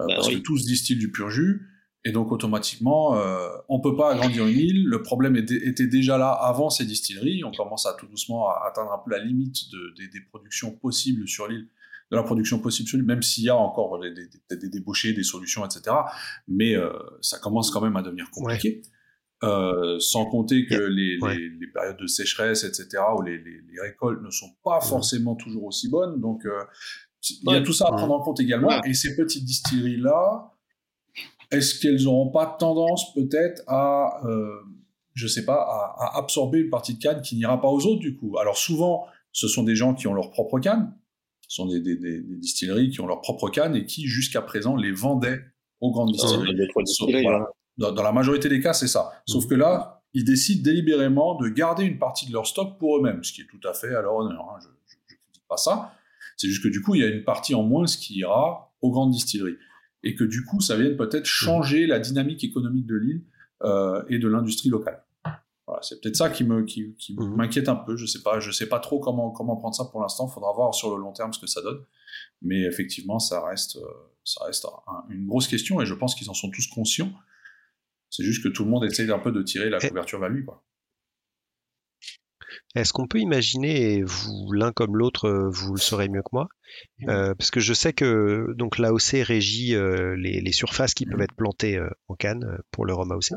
euh, bah parce que tous distillent du pur jus, et donc automatiquement, euh, on peut pas agrandir une île. Le problème était, déjà là avant ces distilleries. On commence à tout doucement à atteindre un peu la limite de, des, productions possibles sur l'île, de la production possible sur l'île, même s'il y a encore des, des, débauchés, des solutions, etc. Mais euh, ça commence quand même à devenir compliqué. Euh, sans compter que les, les, les, périodes de sécheresse, etc., où les, les récoltes ne sont pas forcément toujours aussi bonnes. Donc, euh, il y a tout ça à prendre en compte également. Et ces petites distilleries-là, est-ce qu'elles n'auront pas tendance peut-être à, euh, je sais pas, à, absorber une partie de canne qui n'ira pas aux autres du coup? Alors souvent, ce sont des gens qui ont leur propre canne, ce sont des, distilleries qui ont leur propre canne et qui jusqu'à présent les vendaient aux grandes distilleries. dans, la majorité des cas, c'est ça. Sauf que là, ils décident délibérément de garder une partie de leur stock pour eux-mêmes, ce qui est tout à fait à leur honneur. Hein. Je ne dis pas ça. C'est juste que du coup, il y a une partie en moins qui ira aux grandes distilleries. Et que du coup, ça vienne peut-être changer la dynamique économique de l'île euh, et de l'industrie locale. Voilà, c'est peut-être ça qui me qui, mhm. m'inquiète un peu. Je sais pas, je sais pas trop comment comment prendre ça pour l'instant. Il Faudra voir sur le long terme ce que ça donne. Mais effectivement, ça reste euh, ça reste une grosse question et je pense qu'ils en sont tous conscients. C'est juste que tout le monde essaye un peu de tirer la couverture lui, quoi. Est-ce qu'on peut imaginer, et vous l'un comme l'autre, euh, vous le saurez mieux que moi, euh, parce que je sais que donc l'AOC régit euh, les, surfaces qui peuvent être plantées en canne pour le rhum AOC.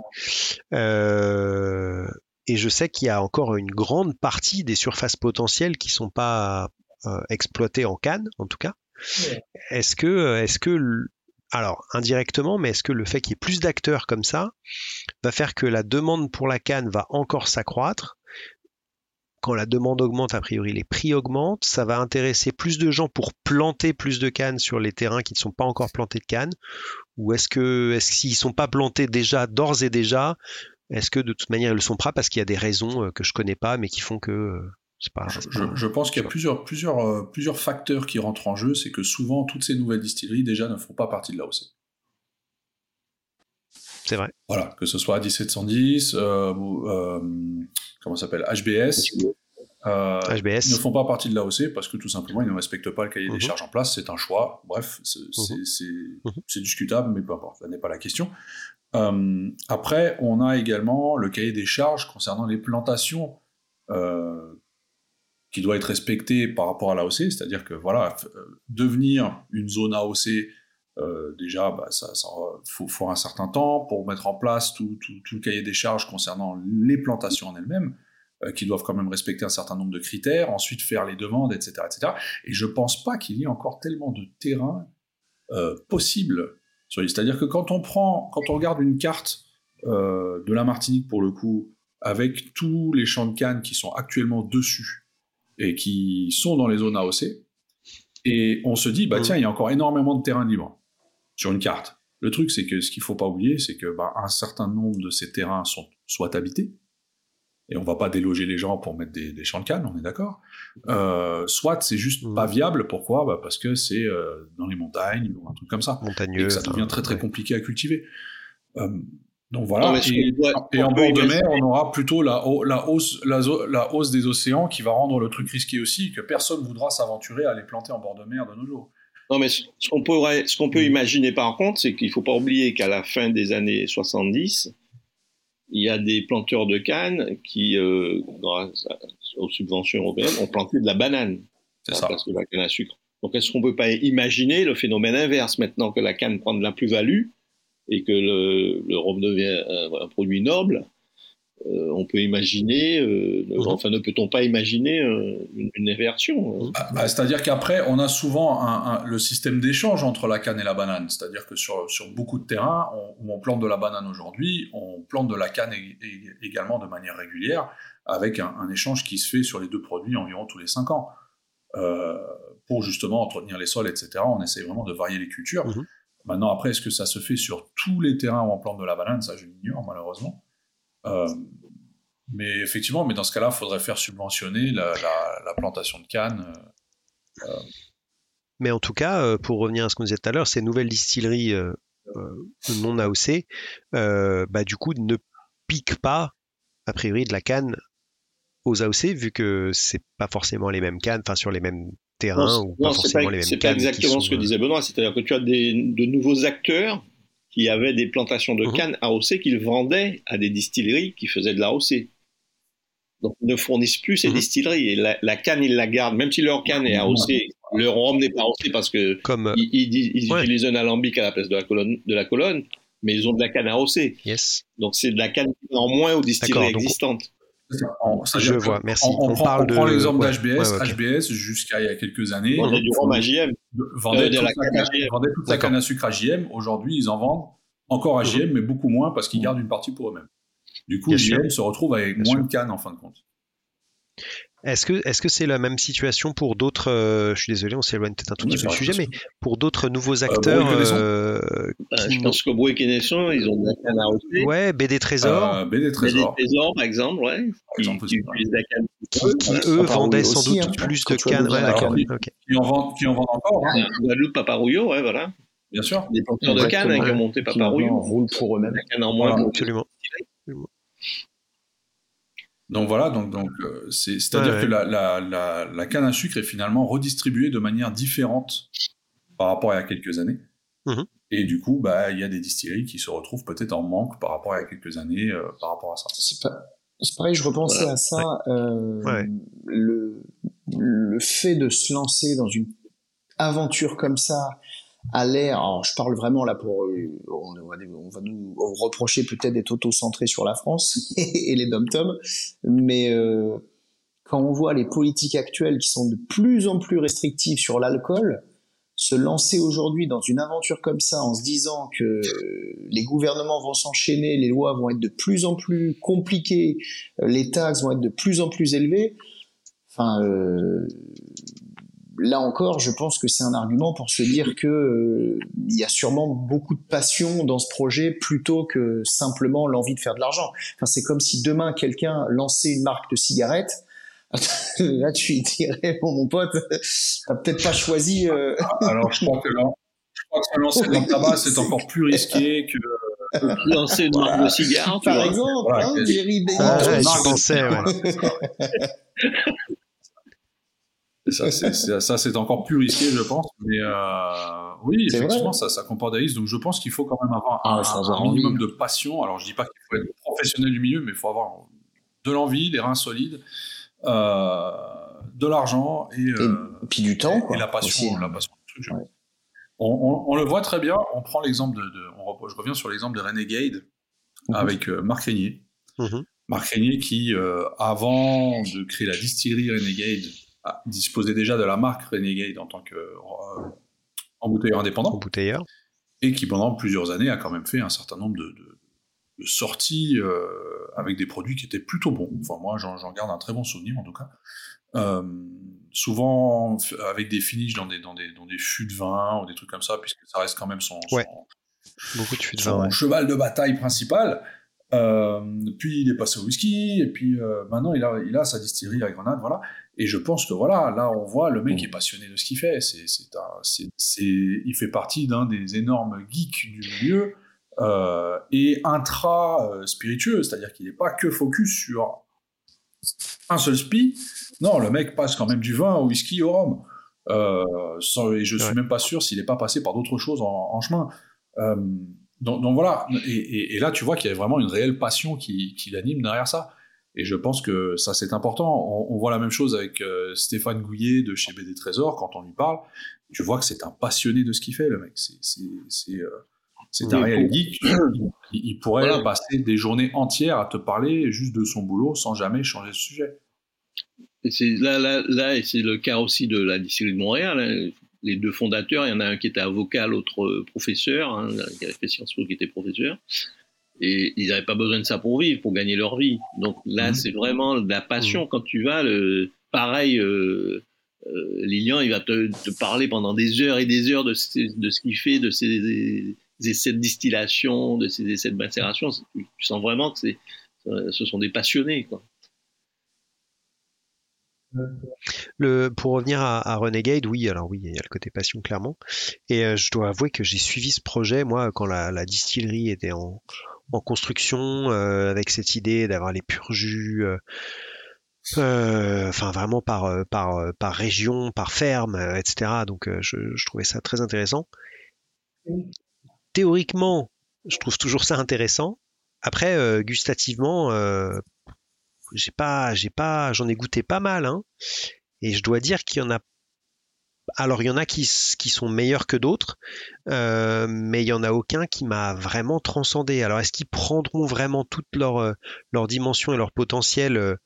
et je sais qu'il y a encore une grande partie des surfaces potentielles qui sont pas exploitées en canne, en tout cas. Est-ce que, est-ce que, alors indirectement, mais est-ce que le fait qu'il y ait plus d'acteurs comme ça va faire que la demande pour la canne va encore s'accroître? Quand la demande augmente, a priori, les prix augmentent. Ça va intéresser plus de gens pour planter plus de cannes sur les terrains qui ne sont pas encore plantés de cannes Ou est-ce que, est-ce qu'ils ne sont pas plantés déjà, d'ores et déjà, est-ce que de toute manière ils le sont pas parce qu'il y a des raisons euh, que je connais pas, mais qui font que euh, c'est pas, je, je, pense qu'il y a plusieurs, plusieurs, euh, plusieurs facteurs qui rentrent en jeu. C'est que souvent toutes ces nouvelles distilleries déjà ne font pas partie de l'AOC. C'est vrai. Voilà, que ce soit 1710, euh, euh, comment s'appelle, HBS. Euh, HBS. Ils ne font pas partie de l'AOC parce que tout simplement ils ne respectent pas le cahier des mhm. charges en place. C'est un choix. Bref, mhm. Mhm. c'est discutable, mais peu importe, ça n'est pas la question. Euh, après, on a également le cahier des charges concernant les plantations euh, qui doit être respecté par rapport à l'AOC, c'est-à-dire que voilà, devenir une zone AOC euh, déjà, bah, ça, ça faut, faut, un certain temps pour mettre en place tout, tout, tout, le cahier des charges concernant les plantations en elles-mêmes, euh, qui doivent quand même respecter un certain nombre de critères, ensuite faire les demandes, etc. etc. Et je pense pas qu'il y ait encore tellement de terrain euh, possible sur C'est-à-dire que quand on prend, quand on regarde une carte euh, de la Martinique pour le coup, avec tous les champs de canne qui sont actuellement dessus et qui sont dans les zones AOC, et on se dit, bah mmh. tiens, il y a encore énormément de terrain libre sur une carte. Le truc, c'est que ce qu'il faut pas oublier, c'est que bah, un certain nombre de ces terrains sont soit habités, et on va pas déloger les gens pour mettre des, champs de canne, on est d'accord. Euh, soit c'est juste mmh. pas viable, pourquoi? Bah Parce que c'est euh, dans les montagnes ou un truc comme ça. Montagneux. Et que ça devient très très compliqué à cultiver. Euh, donc voilà, et, en bord de mer, on aura plutôt la, la, hausse, la, la, hausse des océans qui va rendre le truc risqué aussi, que personne voudra s'aventurer à les planter en bord de mer de nos jours. Non, mais ce qu'on pourrait, ce qu'on peut mm. imaginer par contre, c'est qu'il ne faut pas oublier qu'à la fin des années 70, il y a des planteurs de canne qui, euh, grâce aux subventions européennes, ont planté de la banane. C'est ça. Parce que la canne à sucre. Donc, est-ce qu'on peut pas imaginer le phénomène inverse maintenant que la canne prend de la plus-value et que le, le rhum devient un, produit noble euh, on peut imaginer, euh, mhm. enfin ne peut-on pas imaginer euh, une, inversion bah, bah, C'est-à-dire qu'après, on a souvent le système d'échange entre la canne et la banane. C'est-à-dire que sur, sur beaucoup de terrains où on plante de la banane aujourd'hui, on plante de la canne également de manière régulière, avec un, échange qui se fait sur les deux produits environ tous les cinq ans. pour justement entretenir les sols, etc. On essaie vraiment de varier les cultures. Mhm. Maintenant, après, est-ce que ça se fait sur tous les terrains où on plante de la banane? Ça, je l'ignore malheureusement. Euh, mais effectivement, mais dans ce cas-là, il faudrait faire subventionner la, plantation de canne. Euh, euh. Mais en tout cas, pour revenir à ce qu'on disait tout à l'heure, ces nouvelles distilleries non AOC, bah, du coup, ne piquent pas, a priori, de la canne aux AOC, vu que c'est pas forcément les mêmes cannes, enfin sur les mêmes terrains ou pas forcément les mêmes C'est pas exactement ce que disait Benoît, c'est-à-dire que tu as des, de nouveaux acteurs qui avaient des plantations de mhm. canne AOC qu'ils vendaient à des distilleries qui faisaient de l'AOC. Donc, ils ne fournissent plus ces mhm. distilleries. Et la, canne, ils la gardent, même si leur canne est AOC, leur rhum n'est pas AOC parce que ils, utilisent un alambic à la place de la colonne, de la colonne mais ils ont de la canne AOC. Yes. Donc, c'est de la canne en moins aux distilleries existantes. je vois, merci. On, prend, prend l'exemple d'HBS. HBS, jusqu'à il y a quelques années, vendait du rhum à JM. Vendait, toute, la canne, à sucre à JM. Aujourd'hui, ils en vendent encore à JM, mhm. mais beaucoup moins parce qu'ils gardent une partie pour eux-mêmes. Du coup, JM se retrouve avec moins de cannes en fin de compte. Est-ce que est-ce que c'est la même situation pour d'autres euh, Je suis désolé, on s'éloigne peut-être un tout petit peu du sujet, mais pour d'autres nouveaux euh, acteurs. Euh, bah, je pense que Bro et Kenesson, ils ont de la canne à aussi. Ouais, BD Trésor. BD Trésor. BD Trésor, par exemple, ouais. Qui, utilisent la canne. Qui, eux vendaient sans doute hein, plus de cannes. Ouais, Qui en vendent, qui en vendent encore. Hein. Guadeloupe, Paparouillot, ouais, voilà. Bien sûr. Des planteurs de canne hein, qui ont monté Paparouillot. roulent pour eux-mêmes. La canne en moins. Absolument. Donc voilà, donc donc euh, c'est à dire que la, la, la, la, canne à sucre est finalement redistribuée de manière différente par rapport à il y a quelques années. Mmh Et du coup, bah il y a des distilleries qui se retrouvent peut-être en manque par rapport à il y a quelques années euh, par rapport à ça. C'est pas... pareil, je repensais à ça. Euh, le, le fait de se lancer dans une aventure comme ça, a l'air, alors je parle vraiment là pour, on, va, nous reprocher peut-être d'être auto-centré sur la France *laughs* et les dom-toms, mais quand on voit les politiques actuelles qui sont de plus en plus restrictives sur l'alcool, se lancer aujourd'hui dans une aventure comme ça en se disant que les gouvernements vont s'enchaîner, les lois vont être de plus en plus compliquées, euh, les taxes vont être de plus en plus élevées, enfin, euh, là encore, je pense que c'est un argument pour se dire que euh, il y a sûrement beaucoup de passion dans ce projet plutôt que simplement l'envie de faire de l'argent. Enfin, c'est comme si demain quelqu'un lançait une marque de cigarettes *laughs* là, tu y dirais, bon, mon pote, t'as peut-être pas choisi. Euh... Alors, je crois que là, je crois que se lancer dans le tabac, c'est encore plus risqué que. *laughs* lancer une marque de cigare, par exemple, voilà, hein, Jerry ah, ouais, je pensais, ouais. *laughs* ça, c'est, ça, c'est encore plus risqué, je pense. Mais euh, oui, effectivement, ça, ça comporte des risques. Donc, je pense qu'il faut quand même avoir ah, un, un minimum de passion. Alors, je dis pas qu'il faut être professionnel du milieu, mais il faut avoir de l'envie, des reins solides. Euh, de l'argent et, euh, puis du temps, et, la passion, la passion On, le voit très bien. On prend l'exemple de, je reviens sur l'exemple de Renegade mhm. avec euh, Marc Régnier. Mhm. Marc Régnier qui, avant de créer la distillerie Renegade, disposait déjà de la marque Renegade en tant que embouteilleur indépendant. Embouteilleur. Et qui pendant plusieurs années a quand même fait un certain nombre de, sorties euh, avec des produits qui étaient plutôt bons. Enfin, moi, j'en garde un très bon souvenir, en tout cas. Euh, souvent avec des finishes dans des, dans, des, dans des fûts de vin ou des trucs comme ça, puisque ça reste quand même son, Beaucoup de fûts de vin, cheval de bataille principal. Euh, puis il est passé au whisky, et puis maintenant il a, il a sa distillerie à Grenade, voilà. Et je pense que voilà, là on voit le mec mmh. est passionné de ce qu'il fait. C'est, c'est, il fait partie d'un des énormes geeks du milieu. Euh, et intra-spiritueux, c'est-à-dire qu'il n'est pas que focus sur un seul spi. Non, le mec passe quand même du vin au whisky au rhum. Euh, et je suis même pas sûr s'il n'est pas passé par d'autres choses en, chemin. Euh, donc, voilà, et, là tu vois qu'il y a vraiment une réelle passion qui, qui l'anime derrière ça. Et je pense que ça c'est important. On, voit la même chose avec Stéphane Gouillet de chez BD Trésor quand on lui parle. Tu vois que c'est un passionné de ce qu'il fait, le mec. C'est c'est un réel geek. Il, pourrait passer des journées entières à te parler juste de son boulot sans jamais changer de sujet. Et c'est là, là, là, et c'est le cas aussi de la distillerie de Montréal. Hein. Les deux fondateurs, il y en a un qui était avocat, l'autre euh, professeur, hein, qui avait fait Sciences Po, qui était professeur. Et ils n'avaient pas besoin de ça pour vivre, pour gagner leur vie. Donc là, mmh. c'est vraiment de la passion. Mmh. Quand tu vas, le, pareil, euh, euh, Lilian, il va te, parler pendant des heures et des heures de, de ce qu'il fait, de ses essais de distillation, de ces essais de macération, tu, sens vraiment que c'est, ce sont des passionnés. Quoi. Le, pour revenir à, Renegade, oui, alors oui, il y a le côté passion clairement. Et euh, je dois avouer que j'ai suivi ce projet, moi, quand la, distillerie était en, en construction, euh, avec cette idée d'avoir les purs jus, euh, enfin vraiment par, par, par région, par ferme, etc. Donc je, trouvais ça très intéressant théoriquement, je trouve toujours ça intéressant. Après, euh, gustativement, euh, j'ai pas, j'ai pas, j'en ai goûté pas mal, hein. et je dois dire qu'il y en a. Alors, il y en a qui, qui sont meilleurs que d'autres, euh, mais il y en a aucun qui m'a vraiment transcendé. Alors, est-ce qu'ils prendront vraiment toute leur, leur dimension et leur potentiel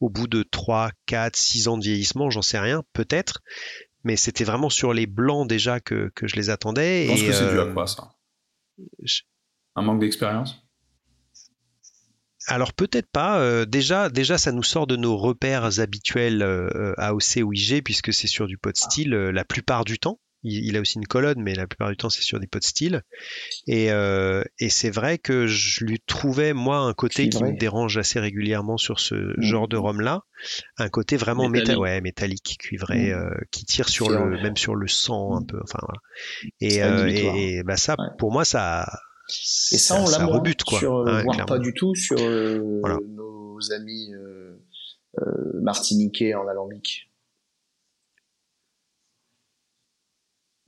au bout de 3, 4, 6 ans de vieillissement? J'en sais rien, peut-être. Mais c'était vraiment sur les blancs déjà que, que je les attendais. Je pense que c'est dû à quoi ça? un manque d'expérience? Alors peut-être pas. Euh, déjà, déjà, ça nous sort de nos repères habituels euh, AOC ou IG puisque c'est sur du pot style euh, la plupart du temps. Il, a aussi une colonne, mais la plupart du temps c'est sur des pots style. Et, et c'est vrai que je lui trouvais moi un côté qui me dérange assez régulièrement sur ce mmh. genre de rhum là, un côté vraiment métallique, ouais, métallique cuivré, mmh. qui tire sur le même sur le sang un peu. Enfin voilà. Et, et, bah ça, pour moi, ça et ça, on l'a quoi. Sur, euh, voire pas du tout sur euh, nos amis euh, martiniquais en alambic.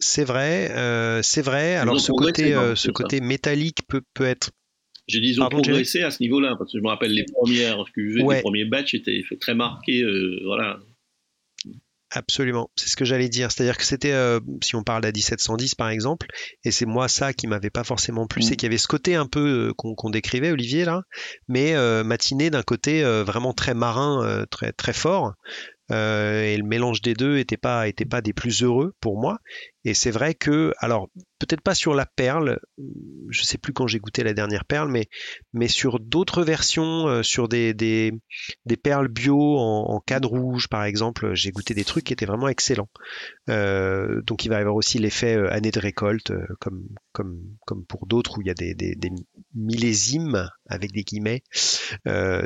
C'est vrai, c'est vrai. Alors ce côté, ce côté métallique peut, peut être j'ai dit ils ont progressé à ce niveau-là, parce que je me rappelle les premières que les premiers batchs étaient très marqués, voilà. Absolument, c'est ce que j'allais dire. C'est-à-dire que c'était, euh, si on parle d'A 1710 par exemple, et c'est moi ça qui m'avait pas forcément plu, c'est mm. qu'il y avait ce côté un peu euh, qu'on décrivait, Olivier, là, mais euh, matiné d'un côté vraiment très marin, très, très fort, euh, et le mélange des deux était pas était pas des plus heureux pour moi. Et c'est vrai que, alors peut-être pas sur la perle, je sais plus quand j'ai goûté la dernière perle, mais sur d'autres versions, euh, sur des, des, des perles bio en, en cadre rouge par exemple, j'ai goûté des trucs qui étaient vraiment excellents. Euh, donc il va y avoir aussi l'effet année de récolte, comme pour d'autres où il y a des, des, des millésimes avec des guillemets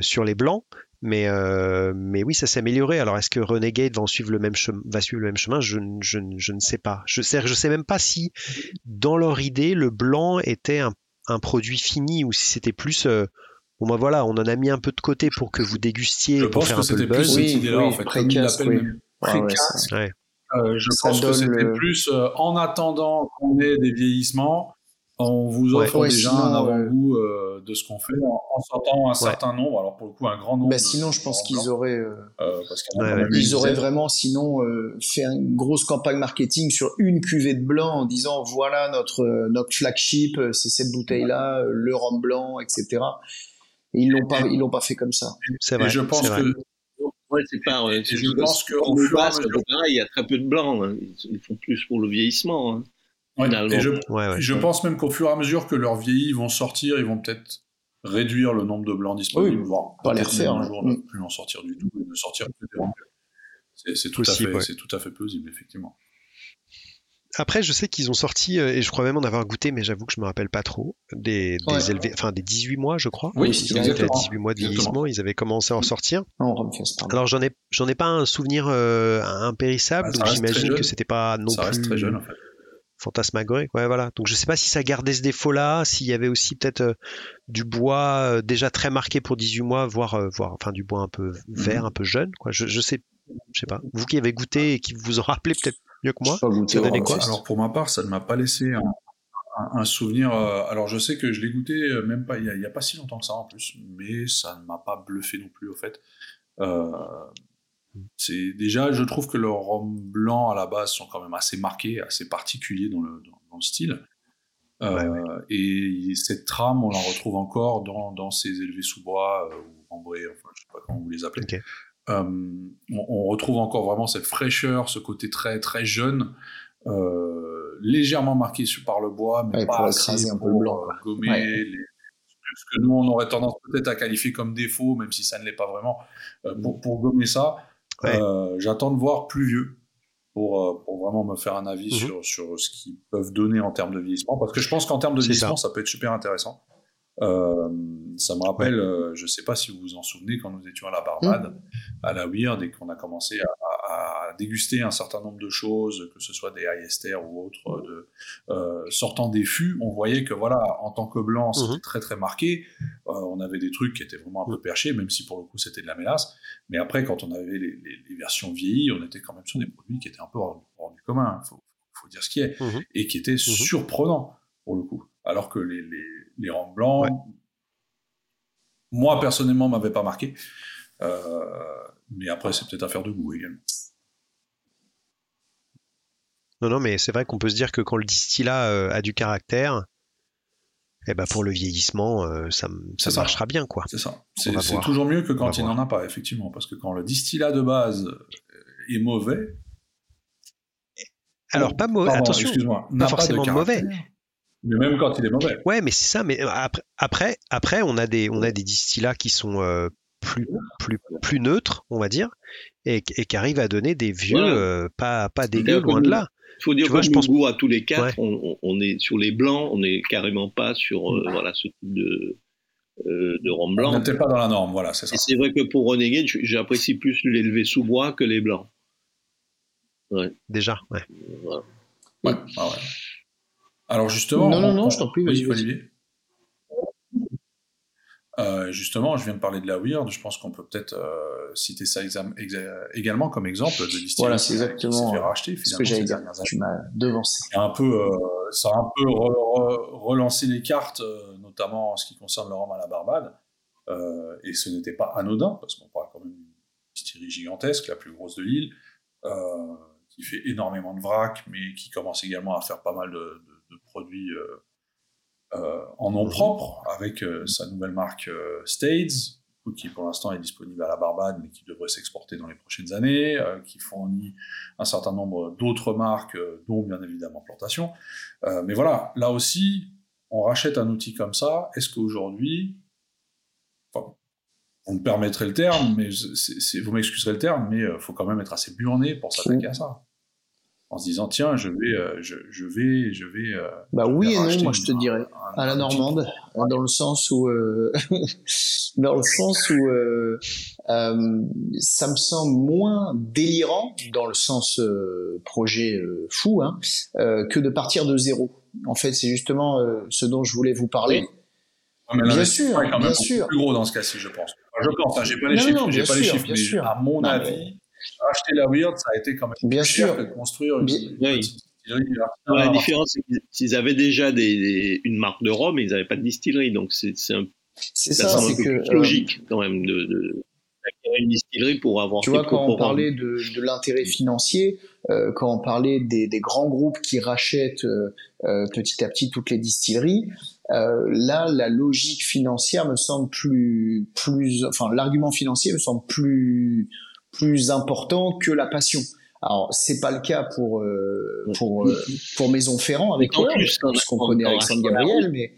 sur les blancs. Mais, euh, mais oui, ça s'est amélioré. Alors, est-ce que Renegade va, suivre le même va suivre le même chemin? Je, je, je, ne sais pas. Je sais, je sais même pas si, dans leur idée, le blanc était un, un produit fini ou si c'était plus. Euh, bon, bah voilà, on en a mis un peu de côté pour que vous dégustiez je pour faire un peu le buzz. Oui, oui, en fait. Pré-casque, oui. ouais, euh, je pense que c'était plus euh, en attendant qu'on ait des vieillissements on vous offre déjà un avant-goût euh, de ce qu'on fait en, sortant un certain nombre, alors pour le coup un grand nombre. Bah, sinon, je pense qu'ils auraient, euh, euh, ils auraient vraiment sinon fait une grosse campagne marketing sur une cuvée de blanc en disant voilà notre notre flagship, c'est cette bouteille-là, le rhum blanc, etc. Et ils l'ont pas, ils l'ont pas fait comme ça. C'est vrai. Et je pense que Ouais, c'est pas. je pense qu'en il y a très peu de blanc. Hein. Ils font plus pour le vieillissement. Hein je, pense même qu'au fur et à mesure que leurs vieillis vont sortir, ils vont peut-être réduire le nombre de blancs disponibles, voire pas les refaire un jour, ne mm. plus en sortir du tout, et ne sortir que des C'est tout, à fait, c'est tout à fait plausible, effectivement. Après, je sais qu'ils ont sorti, euh, et je crois même en avoir goûté, mais j'avoue que je me rappelle pas trop, des, des élevés, enfin des 18 mois, je crois. Oui, ils étaient à 18 mois de vieillissement, ils avaient commencé à en sortir. Alors j'en ai, j'en ai pas un souvenir euh, impérissable, ah, donc j'imagine que c'était pas non ça plus. Reste très jeune en fait fantasmagorique. Ouais, voilà. Donc je sais pas si ça gardait ce défaut-là, s'il y avait aussi peut-être euh, du bois euh, déjà très marqué pour 18 mois, voire, euh, voire enfin du bois un peu vert, mhm. un peu jeune. Quoi. Je, je sais, je sais pas. Vous qui avez goûté et qui vous en rappelez peut-être mieux que moi, ça donnait quoi Alors pour ma part, ça ne m'a pas laissé un, souvenir. alors je sais que je l'ai goûté même pas il y, a, pas si longtemps que ça en plus, mais ça ne m'a pas bluffé non plus au fait. C'est déjà, je trouve que leurs rhum blancs à la base sont quand même assez marqués, assez particuliers dans le, dans, le style. Euh, et cette trame, on la retrouve encore dans, dans ces élevés sous bois euh, ou ambrés, enfin, je sais pas comment vous les appelez. Euh, on, retrouve encore vraiment cette fraîcheur, ce côté très très jeune, légèrement marqué par le bois, mais pas assez un peu le blanc, gommer ce que nous on aurait tendance peut-être à qualifier comme défaut, même si ça ne l'est pas vraiment, pour, pour gommer ça. Euh, j'attends de voir plus vieux pour, euh, pour vraiment me faire un avis mhm. sur, sur ce qu'ils peuvent donner en termes de vieillissement. Parce que je pense qu'en termes de vieillissement, ça. peut être super intéressant. Euh, ça me rappelle, je je sais pas si vous vous en souvenez, quand nous étions à la Barbade, mhm. à la Weird, et qu'on a commencé à, déguster un certain nombre de choses, que ce soit des high ou autres, de, euh, sortant des fûts, on voyait que voilà, en tant que blanc, c'était mhm. très très marqué. Euh, on avait des trucs qui étaient vraiment un peu perchés, même si pour le coup c'était de la mélasse. Mais après, quand on avait les, versions vieillies, on était quand même sur des produits qui étaient un peu hors, du commun. Il faut, faut, dire ce qui est, et qui étaient mhm. surprenants pour le coup. Alors que les, les, rangs blancs, moi personnellement, m'avaient pas marqué. Euh, mais après, c'est peut-être affaire de goût également. Non, non, mais c'est vrai qu'on peut se dire que quand le distillat euh, a du caractère, eh ben pour le vieillissement, euh, ça, ça, marchera bien, quoi. C'est ça. C'est toujours mieux que quand il n'en a pas, effectivement, parce que quand le distillat de base est mauvais. Alors, pas mauvais, attention, pas forcément mauvais. Mais même quand il est mauvais. Ouais, mais c'est ça. Mais après, après, après, on a des, on a des distillats qui sont euh, plus, plus, plus neutres, on va dire, et, qui arrivent à donner des vieux, pas, pas dégueux, loin de là. Il faut dire que je pense... goût à tous les quatre, on, est sur les blancs, on n'est carrément pas sur euh, voilà, ce type de, euh, de rhum blanc. On n'était pas dans la norme, voilà, c'est ça. c'est vrai que pour Renegade, j'apprécie plus l'élevé sous bois que les blancs. Déjà, ouais. Ouais. Ah ouais. Alors justement. Non, non, non, je t'en prie, vas-y. Euh, justement, je viens de parler de la Weird, je pense qu'on peut peut-être euh, citer ça également comme exemple de distillerie voilà, c'est exactement qui s'est fait racheter ce que j'allais dire. Tu m'as devancé. Un peu, euh, ça a un peu relancé les cartes, notamment en ce qui concerne le rhum à la Barbade. et ce n'était pas anodin, parce qu'on parle quand même d'une distillerie gigantesque, la plus grosse de l'île, qui fait énormément de vrac, mais qui commence également à faire pas mal de, produits en nom mhm. propre, avec sa nouvelle marque Stades, qui pour l'instant est disponible à la Barbade, mais qui devrait s'exporter dans les prochaines années, euh, qui fournit un certain nombre d'autres marques, euh, dont bien évidemment Plantation. Euh, mais voilà, là aussi, on rachète un outil comme ça. Est-ce qu'aujourd'hui, enfin, vous me permettrez le terme, mais vous m'excuserez le terme, mais il faut quand même être assez burné pour s'attaquer à ça en se disant tiens je vais euh, je, je, vais je vais euh, bah oui et non moi je te dirais à la normande dans le sens où euh, *laughs* dans le sens où ça me semble moins délirant dans le sens projet fou hein, que de partir de zéro. En fait c'est justement ce dont je voulais vous parler. Ah, bien sûr bien sûr. plus gros dans ce cas-ci je pense. Je pense hein, j'ai pas les chiffres j'ai pas les chiffres mais à mon avis acheter la Weird, ça a été quand même bien sûr. que de construire une, La différence, c'est qu'ils avaient déjà des, une marque de rhum, mais ils n'avaient pas de distillerie. Donc, c'est un, ça, c'est que logique quand même de, de une distillerie pour avoir. Tu vois, quand on parlait de, de l'intérêt financier, euh, quand on parlait des, des, grands groupes qui rachètent euh, euh, petit à petit toutes les distilleries, euh, là, la logique financière me semble plus, plus, enfin, l'argument financier me semble plus plus important que la passion. Alors c'est pas le cas pour euh, pour euh, pour Maison Ferrand avec quoi parce qu'on connaît Alexandre Gabriel, mais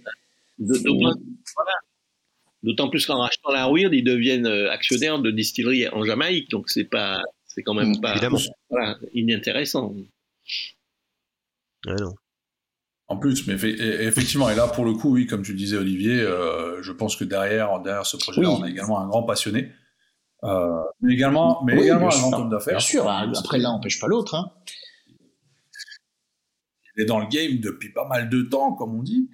D'autant plus qu'en rachetant la Weird, ils deviennent euh, actionnaires de distilleries en Jamaïque, donc c'est pas, c'est quand même pas, voilà, inintéressant. non. En plus, mais effectivement, et là pour le coup, oui, comme tu disais Olivier, je pense que derrière, derrière ce projet-là, on a également un grand passionné euh, mais également, mais également un grand homme d'affaires. Bien sûr, après l'un n'empêche pas l'autre. Hein. Il est dans le game depuis pas mal de temps, comme on dit.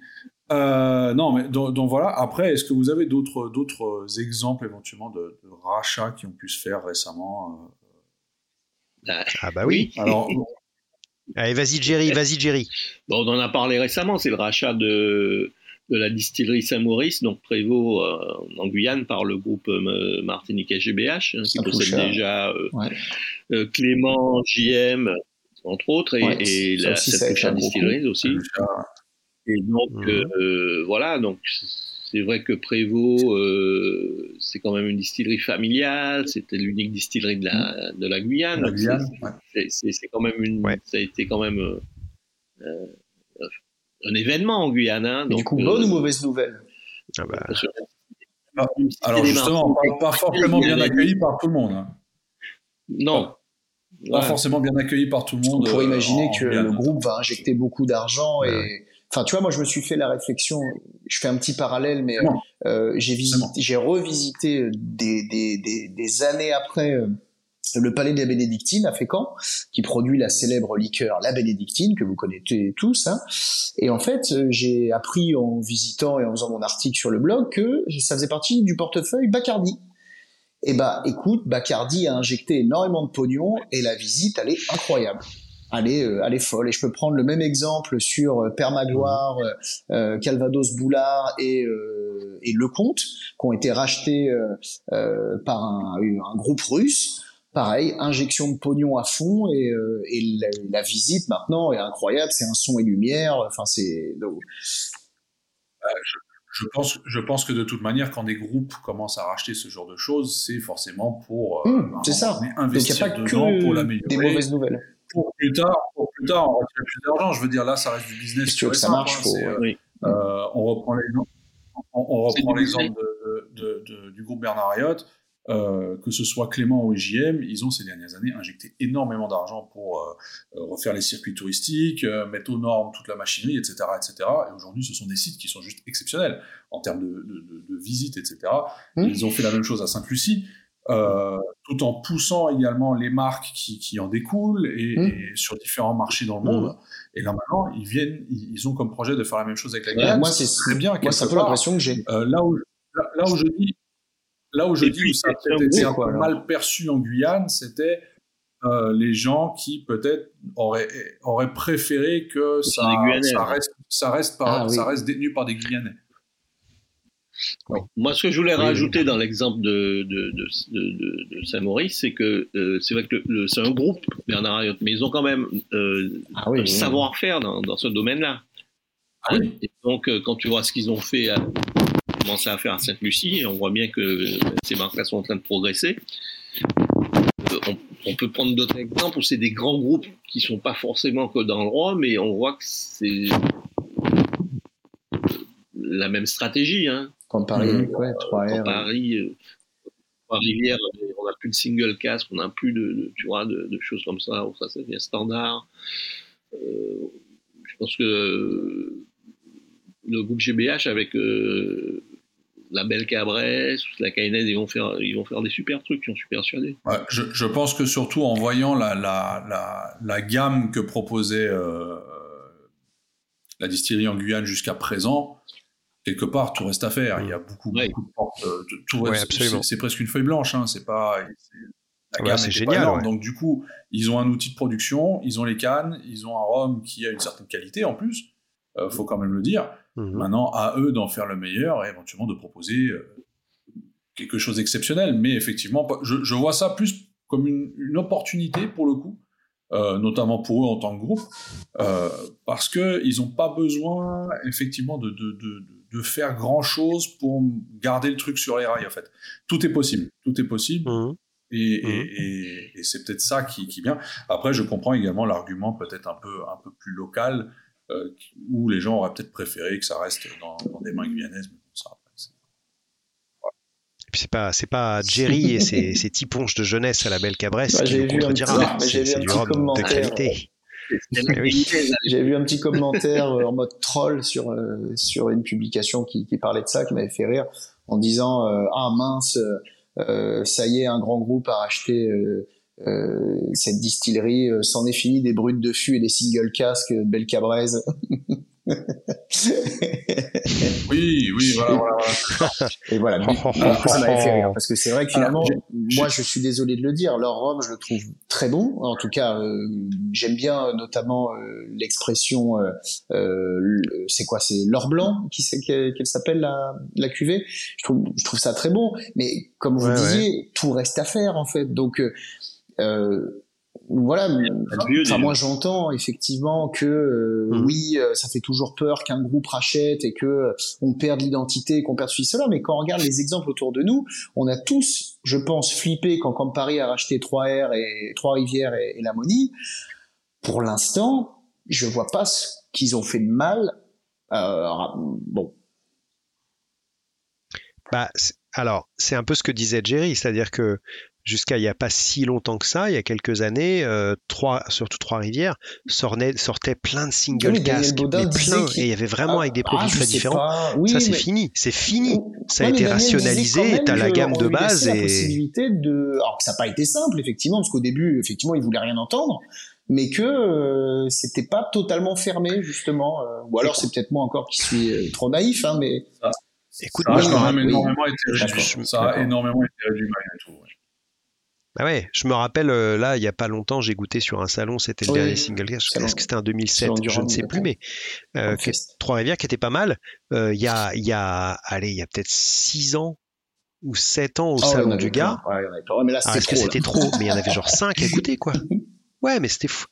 Euh, non, mais donc, voilà. Après, est-ce que vous avez d'autres d'autres exemples éventuellement de, rachats qui ont pu se faire récemment euh? Ah bah oui. Alors, *laughs* Allez, vas-y Jerry, vas-y Jerry. Bon, on en a parlé récemment, c'est le rachat de de la distillerie Saint-Maurice, donc Prévost euh, en Guyane par le groupe euh, Martinique GBH, hein, qui possède déjà euh, Clément, JM, entre autres, et, la, cette distillerie aussi. Et donc, mmh. voilà, donc c'est vrai que Prévost, c'est quand même une distillerie familiale, c'était l'unique distillerie de la, mmh. de la Guyane. c'est quand même une, ça a été quand même un événement en Guyane. Hein, donc, du coup, bonne ou euh, mauvaise nouvelle ah bah. Alors justement, pas, forcément bien accueilli par tout le monde. Hein. Non. Pas, forcément bien accueilli par tout le monde. On pourrait euh, imaginer que le groupe va injecter beaucoup d'argent et. Enfin, tu vois, moi, je me suis fait la réflexion. Je fais un petit parallèle, mais euh, j'ai visité, j'ai revisité des, des, des, des, années après le palais de la Bénédictine à Fécamp, qui produit la célèbre liqueur La Bénédictine, que vous connaissez tous. Hein. Et en fait, euh, j'ai appris en visitant et en faisant mon article sur le blog que ça faisait partie du portefeuille Bacardi. Et eh bah écoute, Bacardi a injecté énormément de pognon et la visite, elle est incroyable. Elle est, euh, elle est folle. Et je peux prendre le même exemple sur euh, Permagloire, Calvados Boulard et, et Lecomte, qui ont été rachetés par un, un groupe russe pareil, injection de pognon à fond et, euh, et la, visite maintenant est incroyable, c'est un son et lumière, enfin c'est. Euh, je, je, pense, je pense que de toute manière, quand des groupes commencent à racheter ce genre de choses, c'est forcément pour euh, mmh, c'est ça. investir Donc, a pas que pour l'améliorer. Des mauvaises nouvelles. Pour plus tard, pour plus tard, on retire plus d'argent. Je veux dire, là, ça reste du business. Tu veux que ça marche, hein, oui. euh, on reprend l'exemple. On, on reprend l'exemple de, de, de, du groupe Bernard Ayotte euh, que ce soit Clément ou JM, ils ont ces dernières années injecté énormément d'argent pour euh, euh, refaire les circuits touristiques, mettre aux normes toute la machinerie, etc., etc. Et aujourd'hui, ce sont des sites qui sont juste exceptionnels en termes de, de, de, visites, etc. Mmh. Ils ont fait la même chose à Sainte-Lucie. tout en poussant également les marques qui, qui en découlent et, mmh. sur différents marchés dans le monde. Mmh. Et là maintenant, ils viennent, ils, ont comme projet de faire la même chose avec la Guyane. moi, c'est très bien. Moi, c'est un peu l'impression que j'ai. là où là, où je dis Là où je dis où ça a peut-être été un peu mal perçu en Guyane, c'était euh, les gens qui peut-être auraient, auraient préféré que ça, ça, reste, ça, reste par, ah ça reste détenu par des Guyanais. Moi, ce que je voulais rajouter dans l'exemple de, de, de, Saint-Maurice, c'est que euh, c'est vrai que c'est un groupe, Bernard mais ils ont quand même euh, ah un savoir-faire dans, dans, ce domaine-là. Ah Et donc, euh, quand tu vois ce qu'ils ont fait, à, commencé à faire à Sainte-Lucie, on voit bien que ces marques-là sont en train de progresser. On, on, peut prendre d'autres exemples où c'est des grands groupes qui sont pas forcément que dans le roi, mais on voit que c'est la même stratégie. Hein. Comme Paris, mmh. ouais, 3R. Paris, euh, Rivière, on n'a plus de single casque, on n'a plus de, tu vois, de, choses comme ça, ça, ça devient standard. Euh, je pense que le groupe GBH avec euh, la belle Cabresse, la Caïnèse, ils vont faire, ils vont faire des super trucs, j'en suis persuadé. Ouais, je, je, pense que surtout en voyant la, la, la, la gamme que proposait euh, la distillerie en Guyane jusqu'à présent, quelque part, tout reste à faire. Il y a beaucoup, beaucoup de portes. Euh, tout c'est presque une feuille blanche. Hein. C'est pas. La gamme c'est génial. Donc du coup, ils ont un outil de production, ils ont les cannes, ils ont un rhum qui a une certaine qualité en plus. Euh, faut quand même le dire. Mhm. Maintenant, à eux d'en faire le meilleur et éventuellement de proposer euh, quelque chose d'exceptionnel. Mais effectivement, je, je, vois ça plus comme une, une opportunité pour le coup. Euh, notamment pour eux en tant que groupe, euh, parce que ils n'ont pas besoin effectivement de, de, de, de faire grand chose pour garder le truc sur les rails en fait. Tout est possible, tout est possible. Mmh. Mmh. Et, et, c'est peut-être ça qui, qui vient. Après, je comprends également l'argument peut-être un peu, un peu plus local, où les gens auraient peut-être préféré que ça reste dans, des mains guyanaises. Mais bon, ça, c'est pas c'est pas Jerry et ses, *laughs* ses tiponches de jeunesse à la belle cabresse bah, qui nous contredira. J'ai vu un petit commentaire. *laughs* J'ai vu un petit commentaire euh, en mode troll sur euh, sur une publication qui, qui parlait de ça, qui m'avait fait rire, en disant euh, ah mince, ça y est, un grand groupe a racheté cette distillerie, c'en est fini des brutes de fût et des single casques Belle Cabraise. *laughs* oui, oui, voilà, Et voilà, *laughs* ça m'avait fait rire parce que c'est vrai que finalement, moi, je suis désolé de le dire, leur rhum, je le trouve très bon. En tout cas, euh, j'aime bien euh, notamment euh, l'expression, c'est quoi, c'est l'or blanc, qui c'est qu'elle s'appelle la, la cuvée. Je trouve, je trouve ça très bon. Mais comme vous disiez, tout reste à faire en fait. Donc euh, voilà, enfin, moi j'entends effectivement que euh, mmh. oui, euh, ça fait toujours peur qu'un groupe rachète et que euh, on perde l'identité, qu'on perde ceci cela, mais quand on regarde les exemples autour de nous, on a tous, je pense, flippé quand comme Paris a racheté 3R et Trois Rivières et, et la Monie. Pour l'instant, je vois pas ce qu'ils ont fait de mal. bon. Bah, alors, c'est un peu ce que disait Jerry, c'est-à-dire que jusqu'à il n'y a pas si longtemps que ça, il y a quelques années, euh, trois, surtout Trois-Rivières, sortait, sortait plein de single casques, plein, et il y avait vraiment avec des produits ah, très différents. ça c'est fini, c'est fini. Ça a été rationalisé, tu as la gamme de base et. La possibilité de, alors que ça n'a pas été simple effectivement, parce qu'au début effectivement ils voulaient rien entendre, mais que euh, c'était pas totalement fermé justement. Euh, ou alors c'est peut-être moi encore qui suis euh, trop naïf, hein, mais. Écoute, ça, a énormément été réduit. Ça a énormément été réduit malgré tout. Bah ouais, je me rappelle, euh, là, il y a pas longtemps, j'ai goûté sur un salon, c'était le dernier single cast, est-ce que c'était en 2007, je ne sais plus, mais euh, Trois-Rivières qui était pas mal. Euh, il y a, il y a, allez, il y a peut-être 6 ans ou 7 ans au ah salon du gars. Ouais, mais là, ah, est-ce que c'était trop? Mais il y en avait genre 5 à écouter, quoi. *laughs* Ouais, mais c'était fou.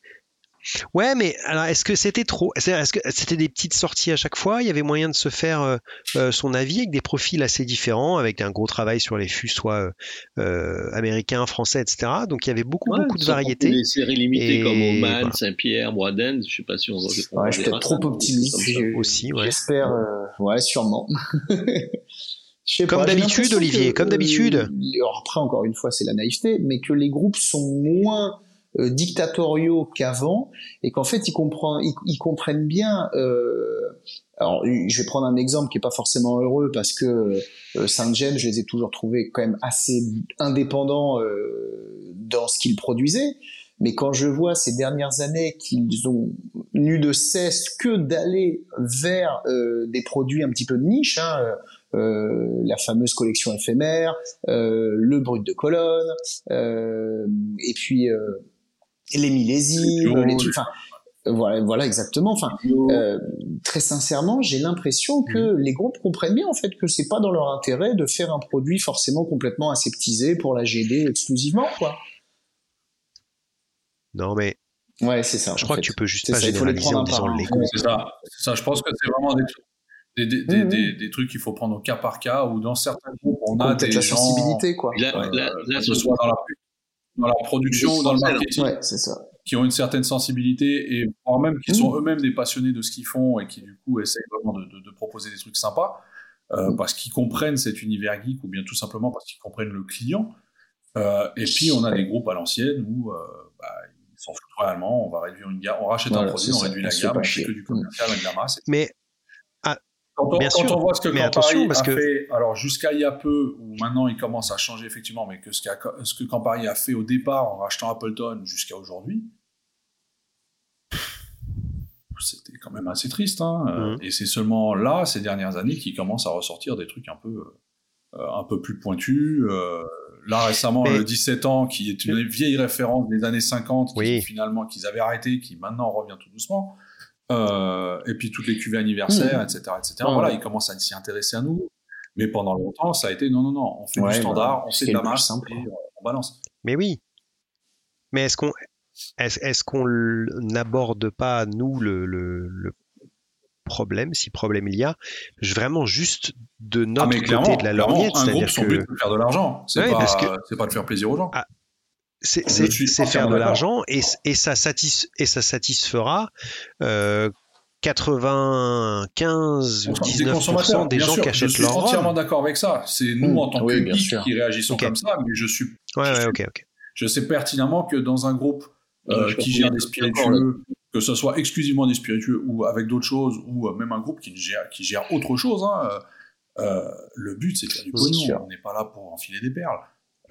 Ouais, mais alors est-ce que c'était trop Est-ce que c'était des petites sorties à chaque fois? Il y avait moyen de se faire euh, euh, son avis avec des profils assez différents, avec un gros travail sur les fûts, soit euh, américains, français, etc. Donc il y avait beaucoup, beaucoup de variétés. Des séries limitées comme Oman, Saint-Pierre, Boisden, je sais pas si on va. Ouais, je suis peut-être trop optimiste aussi. J'espère, ouais, sûrement. *laughs* comme d'habitude, Olivier, comme d'habitude. Après, encore une fois, c'est la naïveté, mais que les groupes sont moins euh, dictatoriaux qu'avant et qu'en fait ils, comprennent, ils, comprennent bien euh, alors je vais prendre un exemple qui est pas forcément heureux parce que euh, Saint-Gemme je les ai toujours trouvés quand même assez indépendants euh, dans ce qu'ils produisaient mais quand je vois ces dernières années qu'ils ont eu de cesse que d'aller vers euh, des produits un petit peu de niche, hein, euh, la fameuse collection éphémère, euh, le brut de colonne, et puis les millésimes, les trucs. Enfin, Voilà, voilà exactement. Enfin, euh, très sincèrement, j'ai l'impression que les groupes comprennent bien en fait que c'est pas dans leur intérêt de faire un produit forcément complètement aseptisé pour la GD exclusivement, quoi. Non, mais ouais, c'est ça. Je crois que tu peux juste pas généraliser en disant les groupes. C'est ça. ça. Je pense que c'est vraiment des, des, des, mmh. des, des, trucs qu'il faut prendre au cas par cas ou dans certains groupes on a des la gens, sensibilité quoi. Là, euh, là, là, ce soit dans la, dans la production ou dans le marketing. Ouais, c'est ça qui ont une certaine sensibilité et voire même qui sont mmh. eux-mêmes des passionnés de ce qu'ils font et qui du coup essayent vraiment de, de, de proposer des trucs sympas euh, mmh. parce qu'ils comprennent cet univers geek ou bien tout simplement parce qu'ils comprennent le client. Euh, et puis on a des groupes à l'ancienne où euh, bah, ils s'en foutent réellement, on va réduire une gamme, on rachète voilà, un produit, on réduit la gamme, on fait que du commercial avec la masse. Mais quand, on, bien quand sûr, on voit ce que mais Campari parce a que... fait, alors jusqu'à il y a peu, ou maintenant il commence à changer effectivement, mais que ce, qu ce que Campari a fait au départ en rachetant Appleton jusqu'à aujourd'hui, c'était quand même assez triste. Hein. Mmh. Et c'est seulement là, ces dernières années, qu'il commence à ressortir des trucs un peu, euh, un peu plus pointus. Euh, là, récemment, Mais... le 17 ans, qui est une vieille référence des années 50, oui. qui, finalement, qu'ils avaient arrêté, qui maintenant revient tout doucement. Euh, et puis toutes les cuvées anniversaires, mmh. etc., etc. Ouais, voilà, ouais. ils commencent à s'y intéresser à nous. Mais pendant longtemps, ça a été non, non, non, on fait ouais, du standard, on fait de la masse simple. et on balance. Mais oui. Mais est-ce qu'on est-ce est qu'on n'aborde pas, nous, le, le, le, problème, si problème il y a, vraiment juste de notre ah, côté de la lorgnette Un groupe, son que... but, c'est faire de l'argent. C'est ouais, pas, que... pas de faire plaisir aux gens. Ah, c'est faire de l'argent et, et, ça satis et ça satisfera euh, 95 ou 19% des gens sûr, qui achètent leur Je suis entièrement d'accord avec ça. C'est nous, mmh, en tant oui, que qui réagissons okay. comme ça, mais je suis. Ouais, je, ouais, suis, okay, okay. je sais pertinemment que dans un groupe euh, qui gère des spiritueux, que ce soit exclusivement des spiritueux ou avec d'autres choses, ou même un groupe qui gère, qui gère autre chose, hein, euh, le but c'est de faire du pognon. On n'est pas là pour enfiler des perles.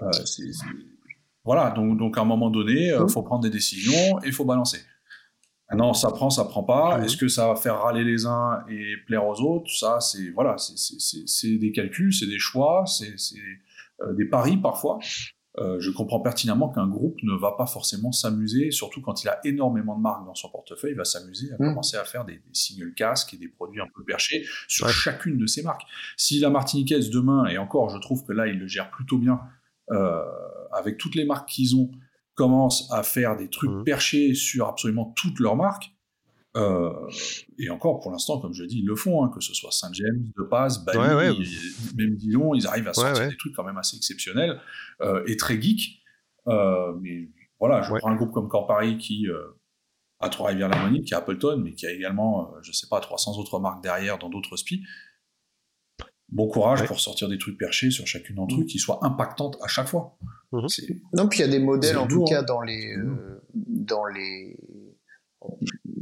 Euh, c est, c est... Voilà, donc, donc à un moment donné, il mmh. faut prendre des décisions et il faut balancer. Maintenant, ça prend, ça prend pas. Mmh. Est-ce que ça va faire râler les uns et plaire aux autres? Ça, c'est voilà, c'est des calculs, c'est des choix, c'est euh, des paris parfois. Euh, je comprends pertinemment qu'un groupe ne va pas forcément s'amuser, surtout quand il a énormément de marques dans son portefeuille, il va s'amuser à mmh. commencer à faire des, des singles casques et des produits un peu perchés sur ouais. chacune de ses marques. Si la Martiniquaise demain, et encore, je trouve que là, il le gère plutôt bien, euh, avec toutes les marques qu'ils ont, commence à faire des trucs mmh. perchés sur absolument toutes leurs marques, euh, et encore, pour l'instant, comme je dis, ils le font, hein, que ce soit Saint-James, De Paz, Bali, ouais, ouais. même Dillon, ils arrivent à sortir ouais, des trucs quand même assez exceptionnels euh, et très geek. Euh, mais voilà, je prends un groupe comme Campari qui a Trois-Rivières-la-Monnie, qui a Appleton, mais qui a également, je sais pas, 300 autres marques derrière dans d'autres spies. Bon courage pour sortir des trucs perchés sur chacune d'entre eux qui soient impactantes à chaque fois. Mmh. Non, puis il y a des modèles en tout cas dans les, euh, dans les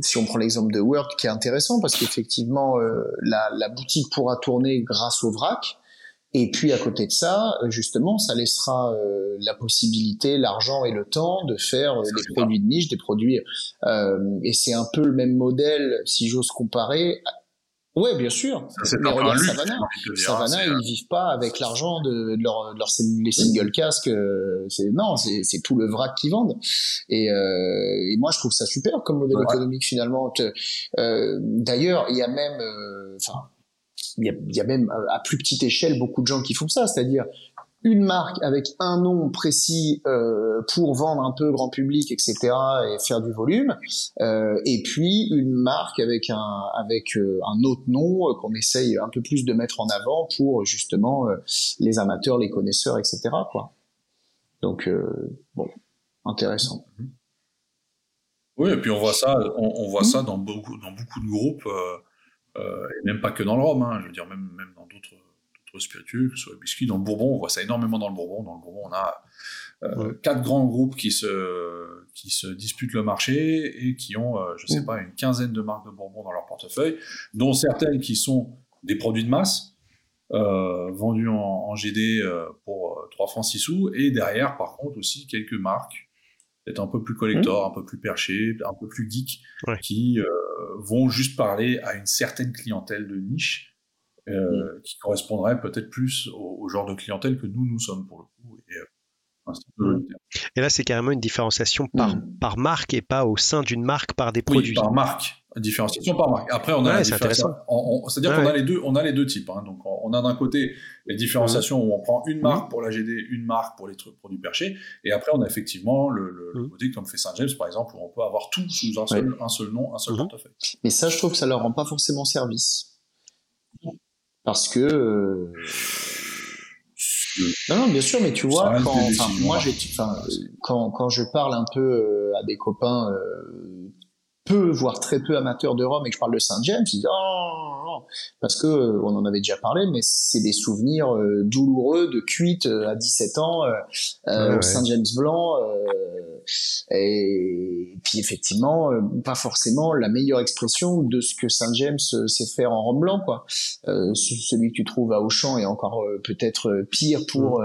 si on prend l'exemple de Word qui est intéressant parce qu'effectivement euh, la, la, boutique pourra tourner grâce au vrac. Et puis à côté de ça justement ça laissera euh, la possibilité l'argent et le temps de faire euh, des produits de niche des produits euh, et c'est un peu le même modèle si j'ose comparer Ouais, bien sûr. Ça, mais regarde Savannah. Savannah, ils vivent pas avec l'argent de, de, leur, de leur, les single casques. C'est non, c'est tout le vrac qu'ils vendent. Et, euh, et, moi, je trouve ça super comme modèle ouais. économique finalement. Euh, D'ailleurs, il y a même, enfin, euh, il y a, y a, même à plus petite échelle beaucoup de gens qui font ça, c'est-à-dire une marque avec un nom précis euh, pour vendre un peu grand public, etc. et faire du volume, euh, et puis une marque avec un avec euh, un autre nom qu'on essaye un peu plus de mettre en avant pour justement les amateurs, les connaisseurs, etc. Quoi. Donc bon, intéressant. Oui, et puis on voit ça, on, voit ça dans beaucoup dans beaucoup de groupes, et même pas que dans le rhum, hein, je veux dire même même dans d'autres spiritueux, que ce soit biscuit. Dans le Bourbon, on voit ça énormément dans le Bourbon. Dans le Bourbon, on a euh, ouais. quatre grands groupes qui se, qui se disputent le marché et qui ont, euh, je sais mmh. pas, une quinzaine de marques de Bourbon dans leur portefeuille, dont certaines qui sont des produits de masse, euh, vendus en, en GD euh, pour 3 francs 6 sous, et derrière, par contre, aussi quelques marques, peut-être un peu plus collector, mmh. un peu plus perché, un peu plus geek, ouais. qui euh, vont juste parler à une certaine clientèle de niche euh, mmh. qui correspondrait peut-être plus au, au, genre de clientèle que nous, nous sommes pour le coup. Et, euh, Et là, c'est carrément une différenciation par, mm. par marque et pas au sein d'une marque par des produits. par marque différenciation par marque. Après, on a C'est-à-dire qu'on a les deux, on a les deux types. Hein. Donc, on a d'un côté les différenciations où on prend une marque pour la GD, une marque pour les trucs, produits perchés, et après on a effectivement le, le, côté comme fait Saint James par exemple où on peut avoir tout sous un seul, un seul nom, un seul portefeuille. Mais ça, je trouve que ça leur rend pas forcément service, parce que. Euh, non, non, bien sûr, mais tu vois, quand, moi, j'ai, quand, quand je parle un peu euh, à des copains euh, peu, voire très peu amateurs de Rome et que je parle de Saint James, ils disent oh, parce que euh, on en avait déjà parlé, mais c'est des souvenirs euh, douloureux de cuite euh, à 17 ans au Saint James blanc et puis effectivement pas forcément la meilleure expression de ce que Saint James sait faire en Rome blanc quoi. celui que tu trouves à Auchan est encore peut-être pire pour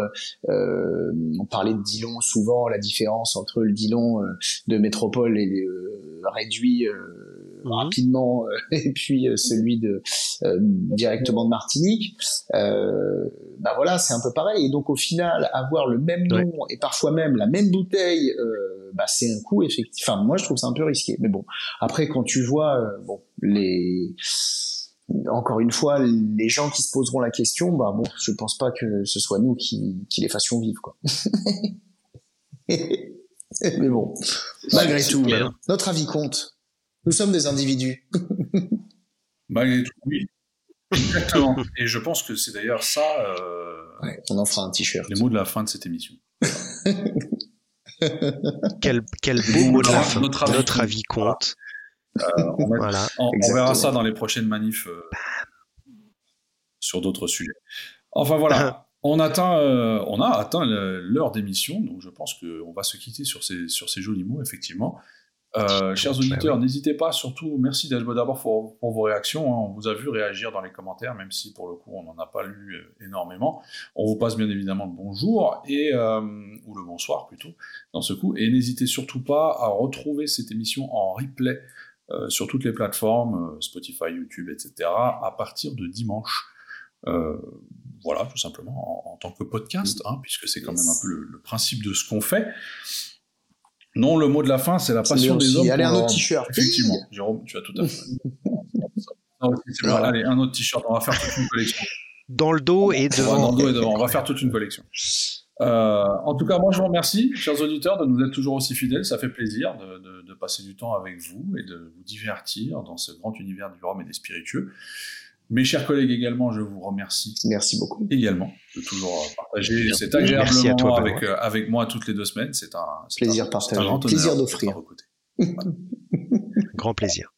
mm. on parlait de Dillon souvent la différence entre le Dillon de métropole et le réduit mhm. rapidement *laughs* et puis celui de euh, directement de Martinique, euh, bah voilà, c'est un peu pareil. Et donc au final, avoir le même nom et parfois même la même bouteille, euh, bah c'est un coup effectif. Enfin, moi je trouve ça un peu risqué. Mais bon, après quand tu vois, bon, les encore une fois, les gens qui se poseront la question, bah bon, je pense pas que ce soit nous qui, qui les fassions vivre, quoi. *laughs* Mais bon, malgré tout, notre avis compte. Nous sommes des individus. *laughs* Malgré tout, oui. Exactement. *laughs* Et je pense que c'est d'ailleurs ça. Euh, on en fera un t-shirt. Les mots de la fin de cette émission. *laughs* quel, quel beau mot de la fin. Notre avis, compte. Euh, on, voilà. on, verra ça dans les prochaines manifs euh, sur d'autres sujets. Enfin voilà. On, atteint, on a atteint l'heure d'émission, donc je pense qu'on va se quitter sur ces, sur ces jolis mots, effectivement. Euh, chers auditeurs, n'hésitez pas, surtout, merci d'abord pour, pour, vos réactions. Hein. On vous a vu réagir dans les commentaires, même si pour le coup on n'en a pas lu euh, énormément. On vous passe bien évidemment le bonjour et euh, ou le bonsoir plutôt dans ce coup. Et n'hésitez surtout pas à retrouver cette émission en replay sur toutes les plateformes, Spotify, YouTube, etc. à partir de dimanche. voilà, tout simplement en, tant que podcast, hein, puisque c'est quand même un peu le principe de ce qu'on fait. Non, le mot de la fin, c'est la passion des hommes. Allez, un autre t-shirt. Effectivement, Jérôme, tu as tout à fait. Allez, un autre t-shirt, on va faire toute une collection. Dans le dos et devant. Dans le dos et devant, on va faire toute une collection. Euh, en tout cas, moi, je vous remercie, chers auditeurs, de nous être toujours aussi fidèles. Ça fait plaisir de, de, de passer du temps avec vous et de vous divertir dans ce grand univers du rhum et des spiritueux. Mes chers collègues également, je vous remercie. Merci beaucoup. Également de toujours partager cet agréable moment avec, euh, avec moi toutes les deux semaines. C'est un plaisir partagé, un plaisir d'offrir. Grand plaisir.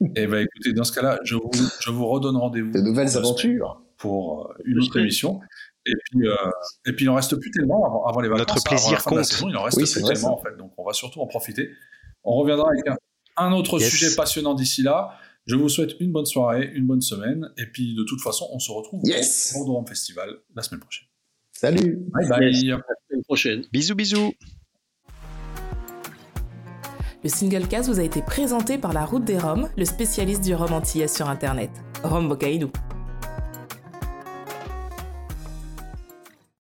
Et *laughs* eh ben écoutez, dans ce cas-là, je vous, je vous redonne rendez-vous. De nouvelles aventures pour euh, une autre émission. Et puis, euh, et puis il en reste plus tellement avant, les vacances. Notre plaisir compte. il en reste plus tellement en fait, donc on va surtout en profiter. On reviendra avec un, autre sujet passionnant d'ici là. Je vous souhaite une bonne soirée, une bonne semaine, et puis de toute façon, on se retrouve au Bordeaux Festival la semaine prochaine. Salut Bye bye À la semaine prochaine. Bisous bisous Le single cast vous a été présenté par la Route des Roms, le spécialiste du rhum antillais sur Internet. Rome Bocaïdou.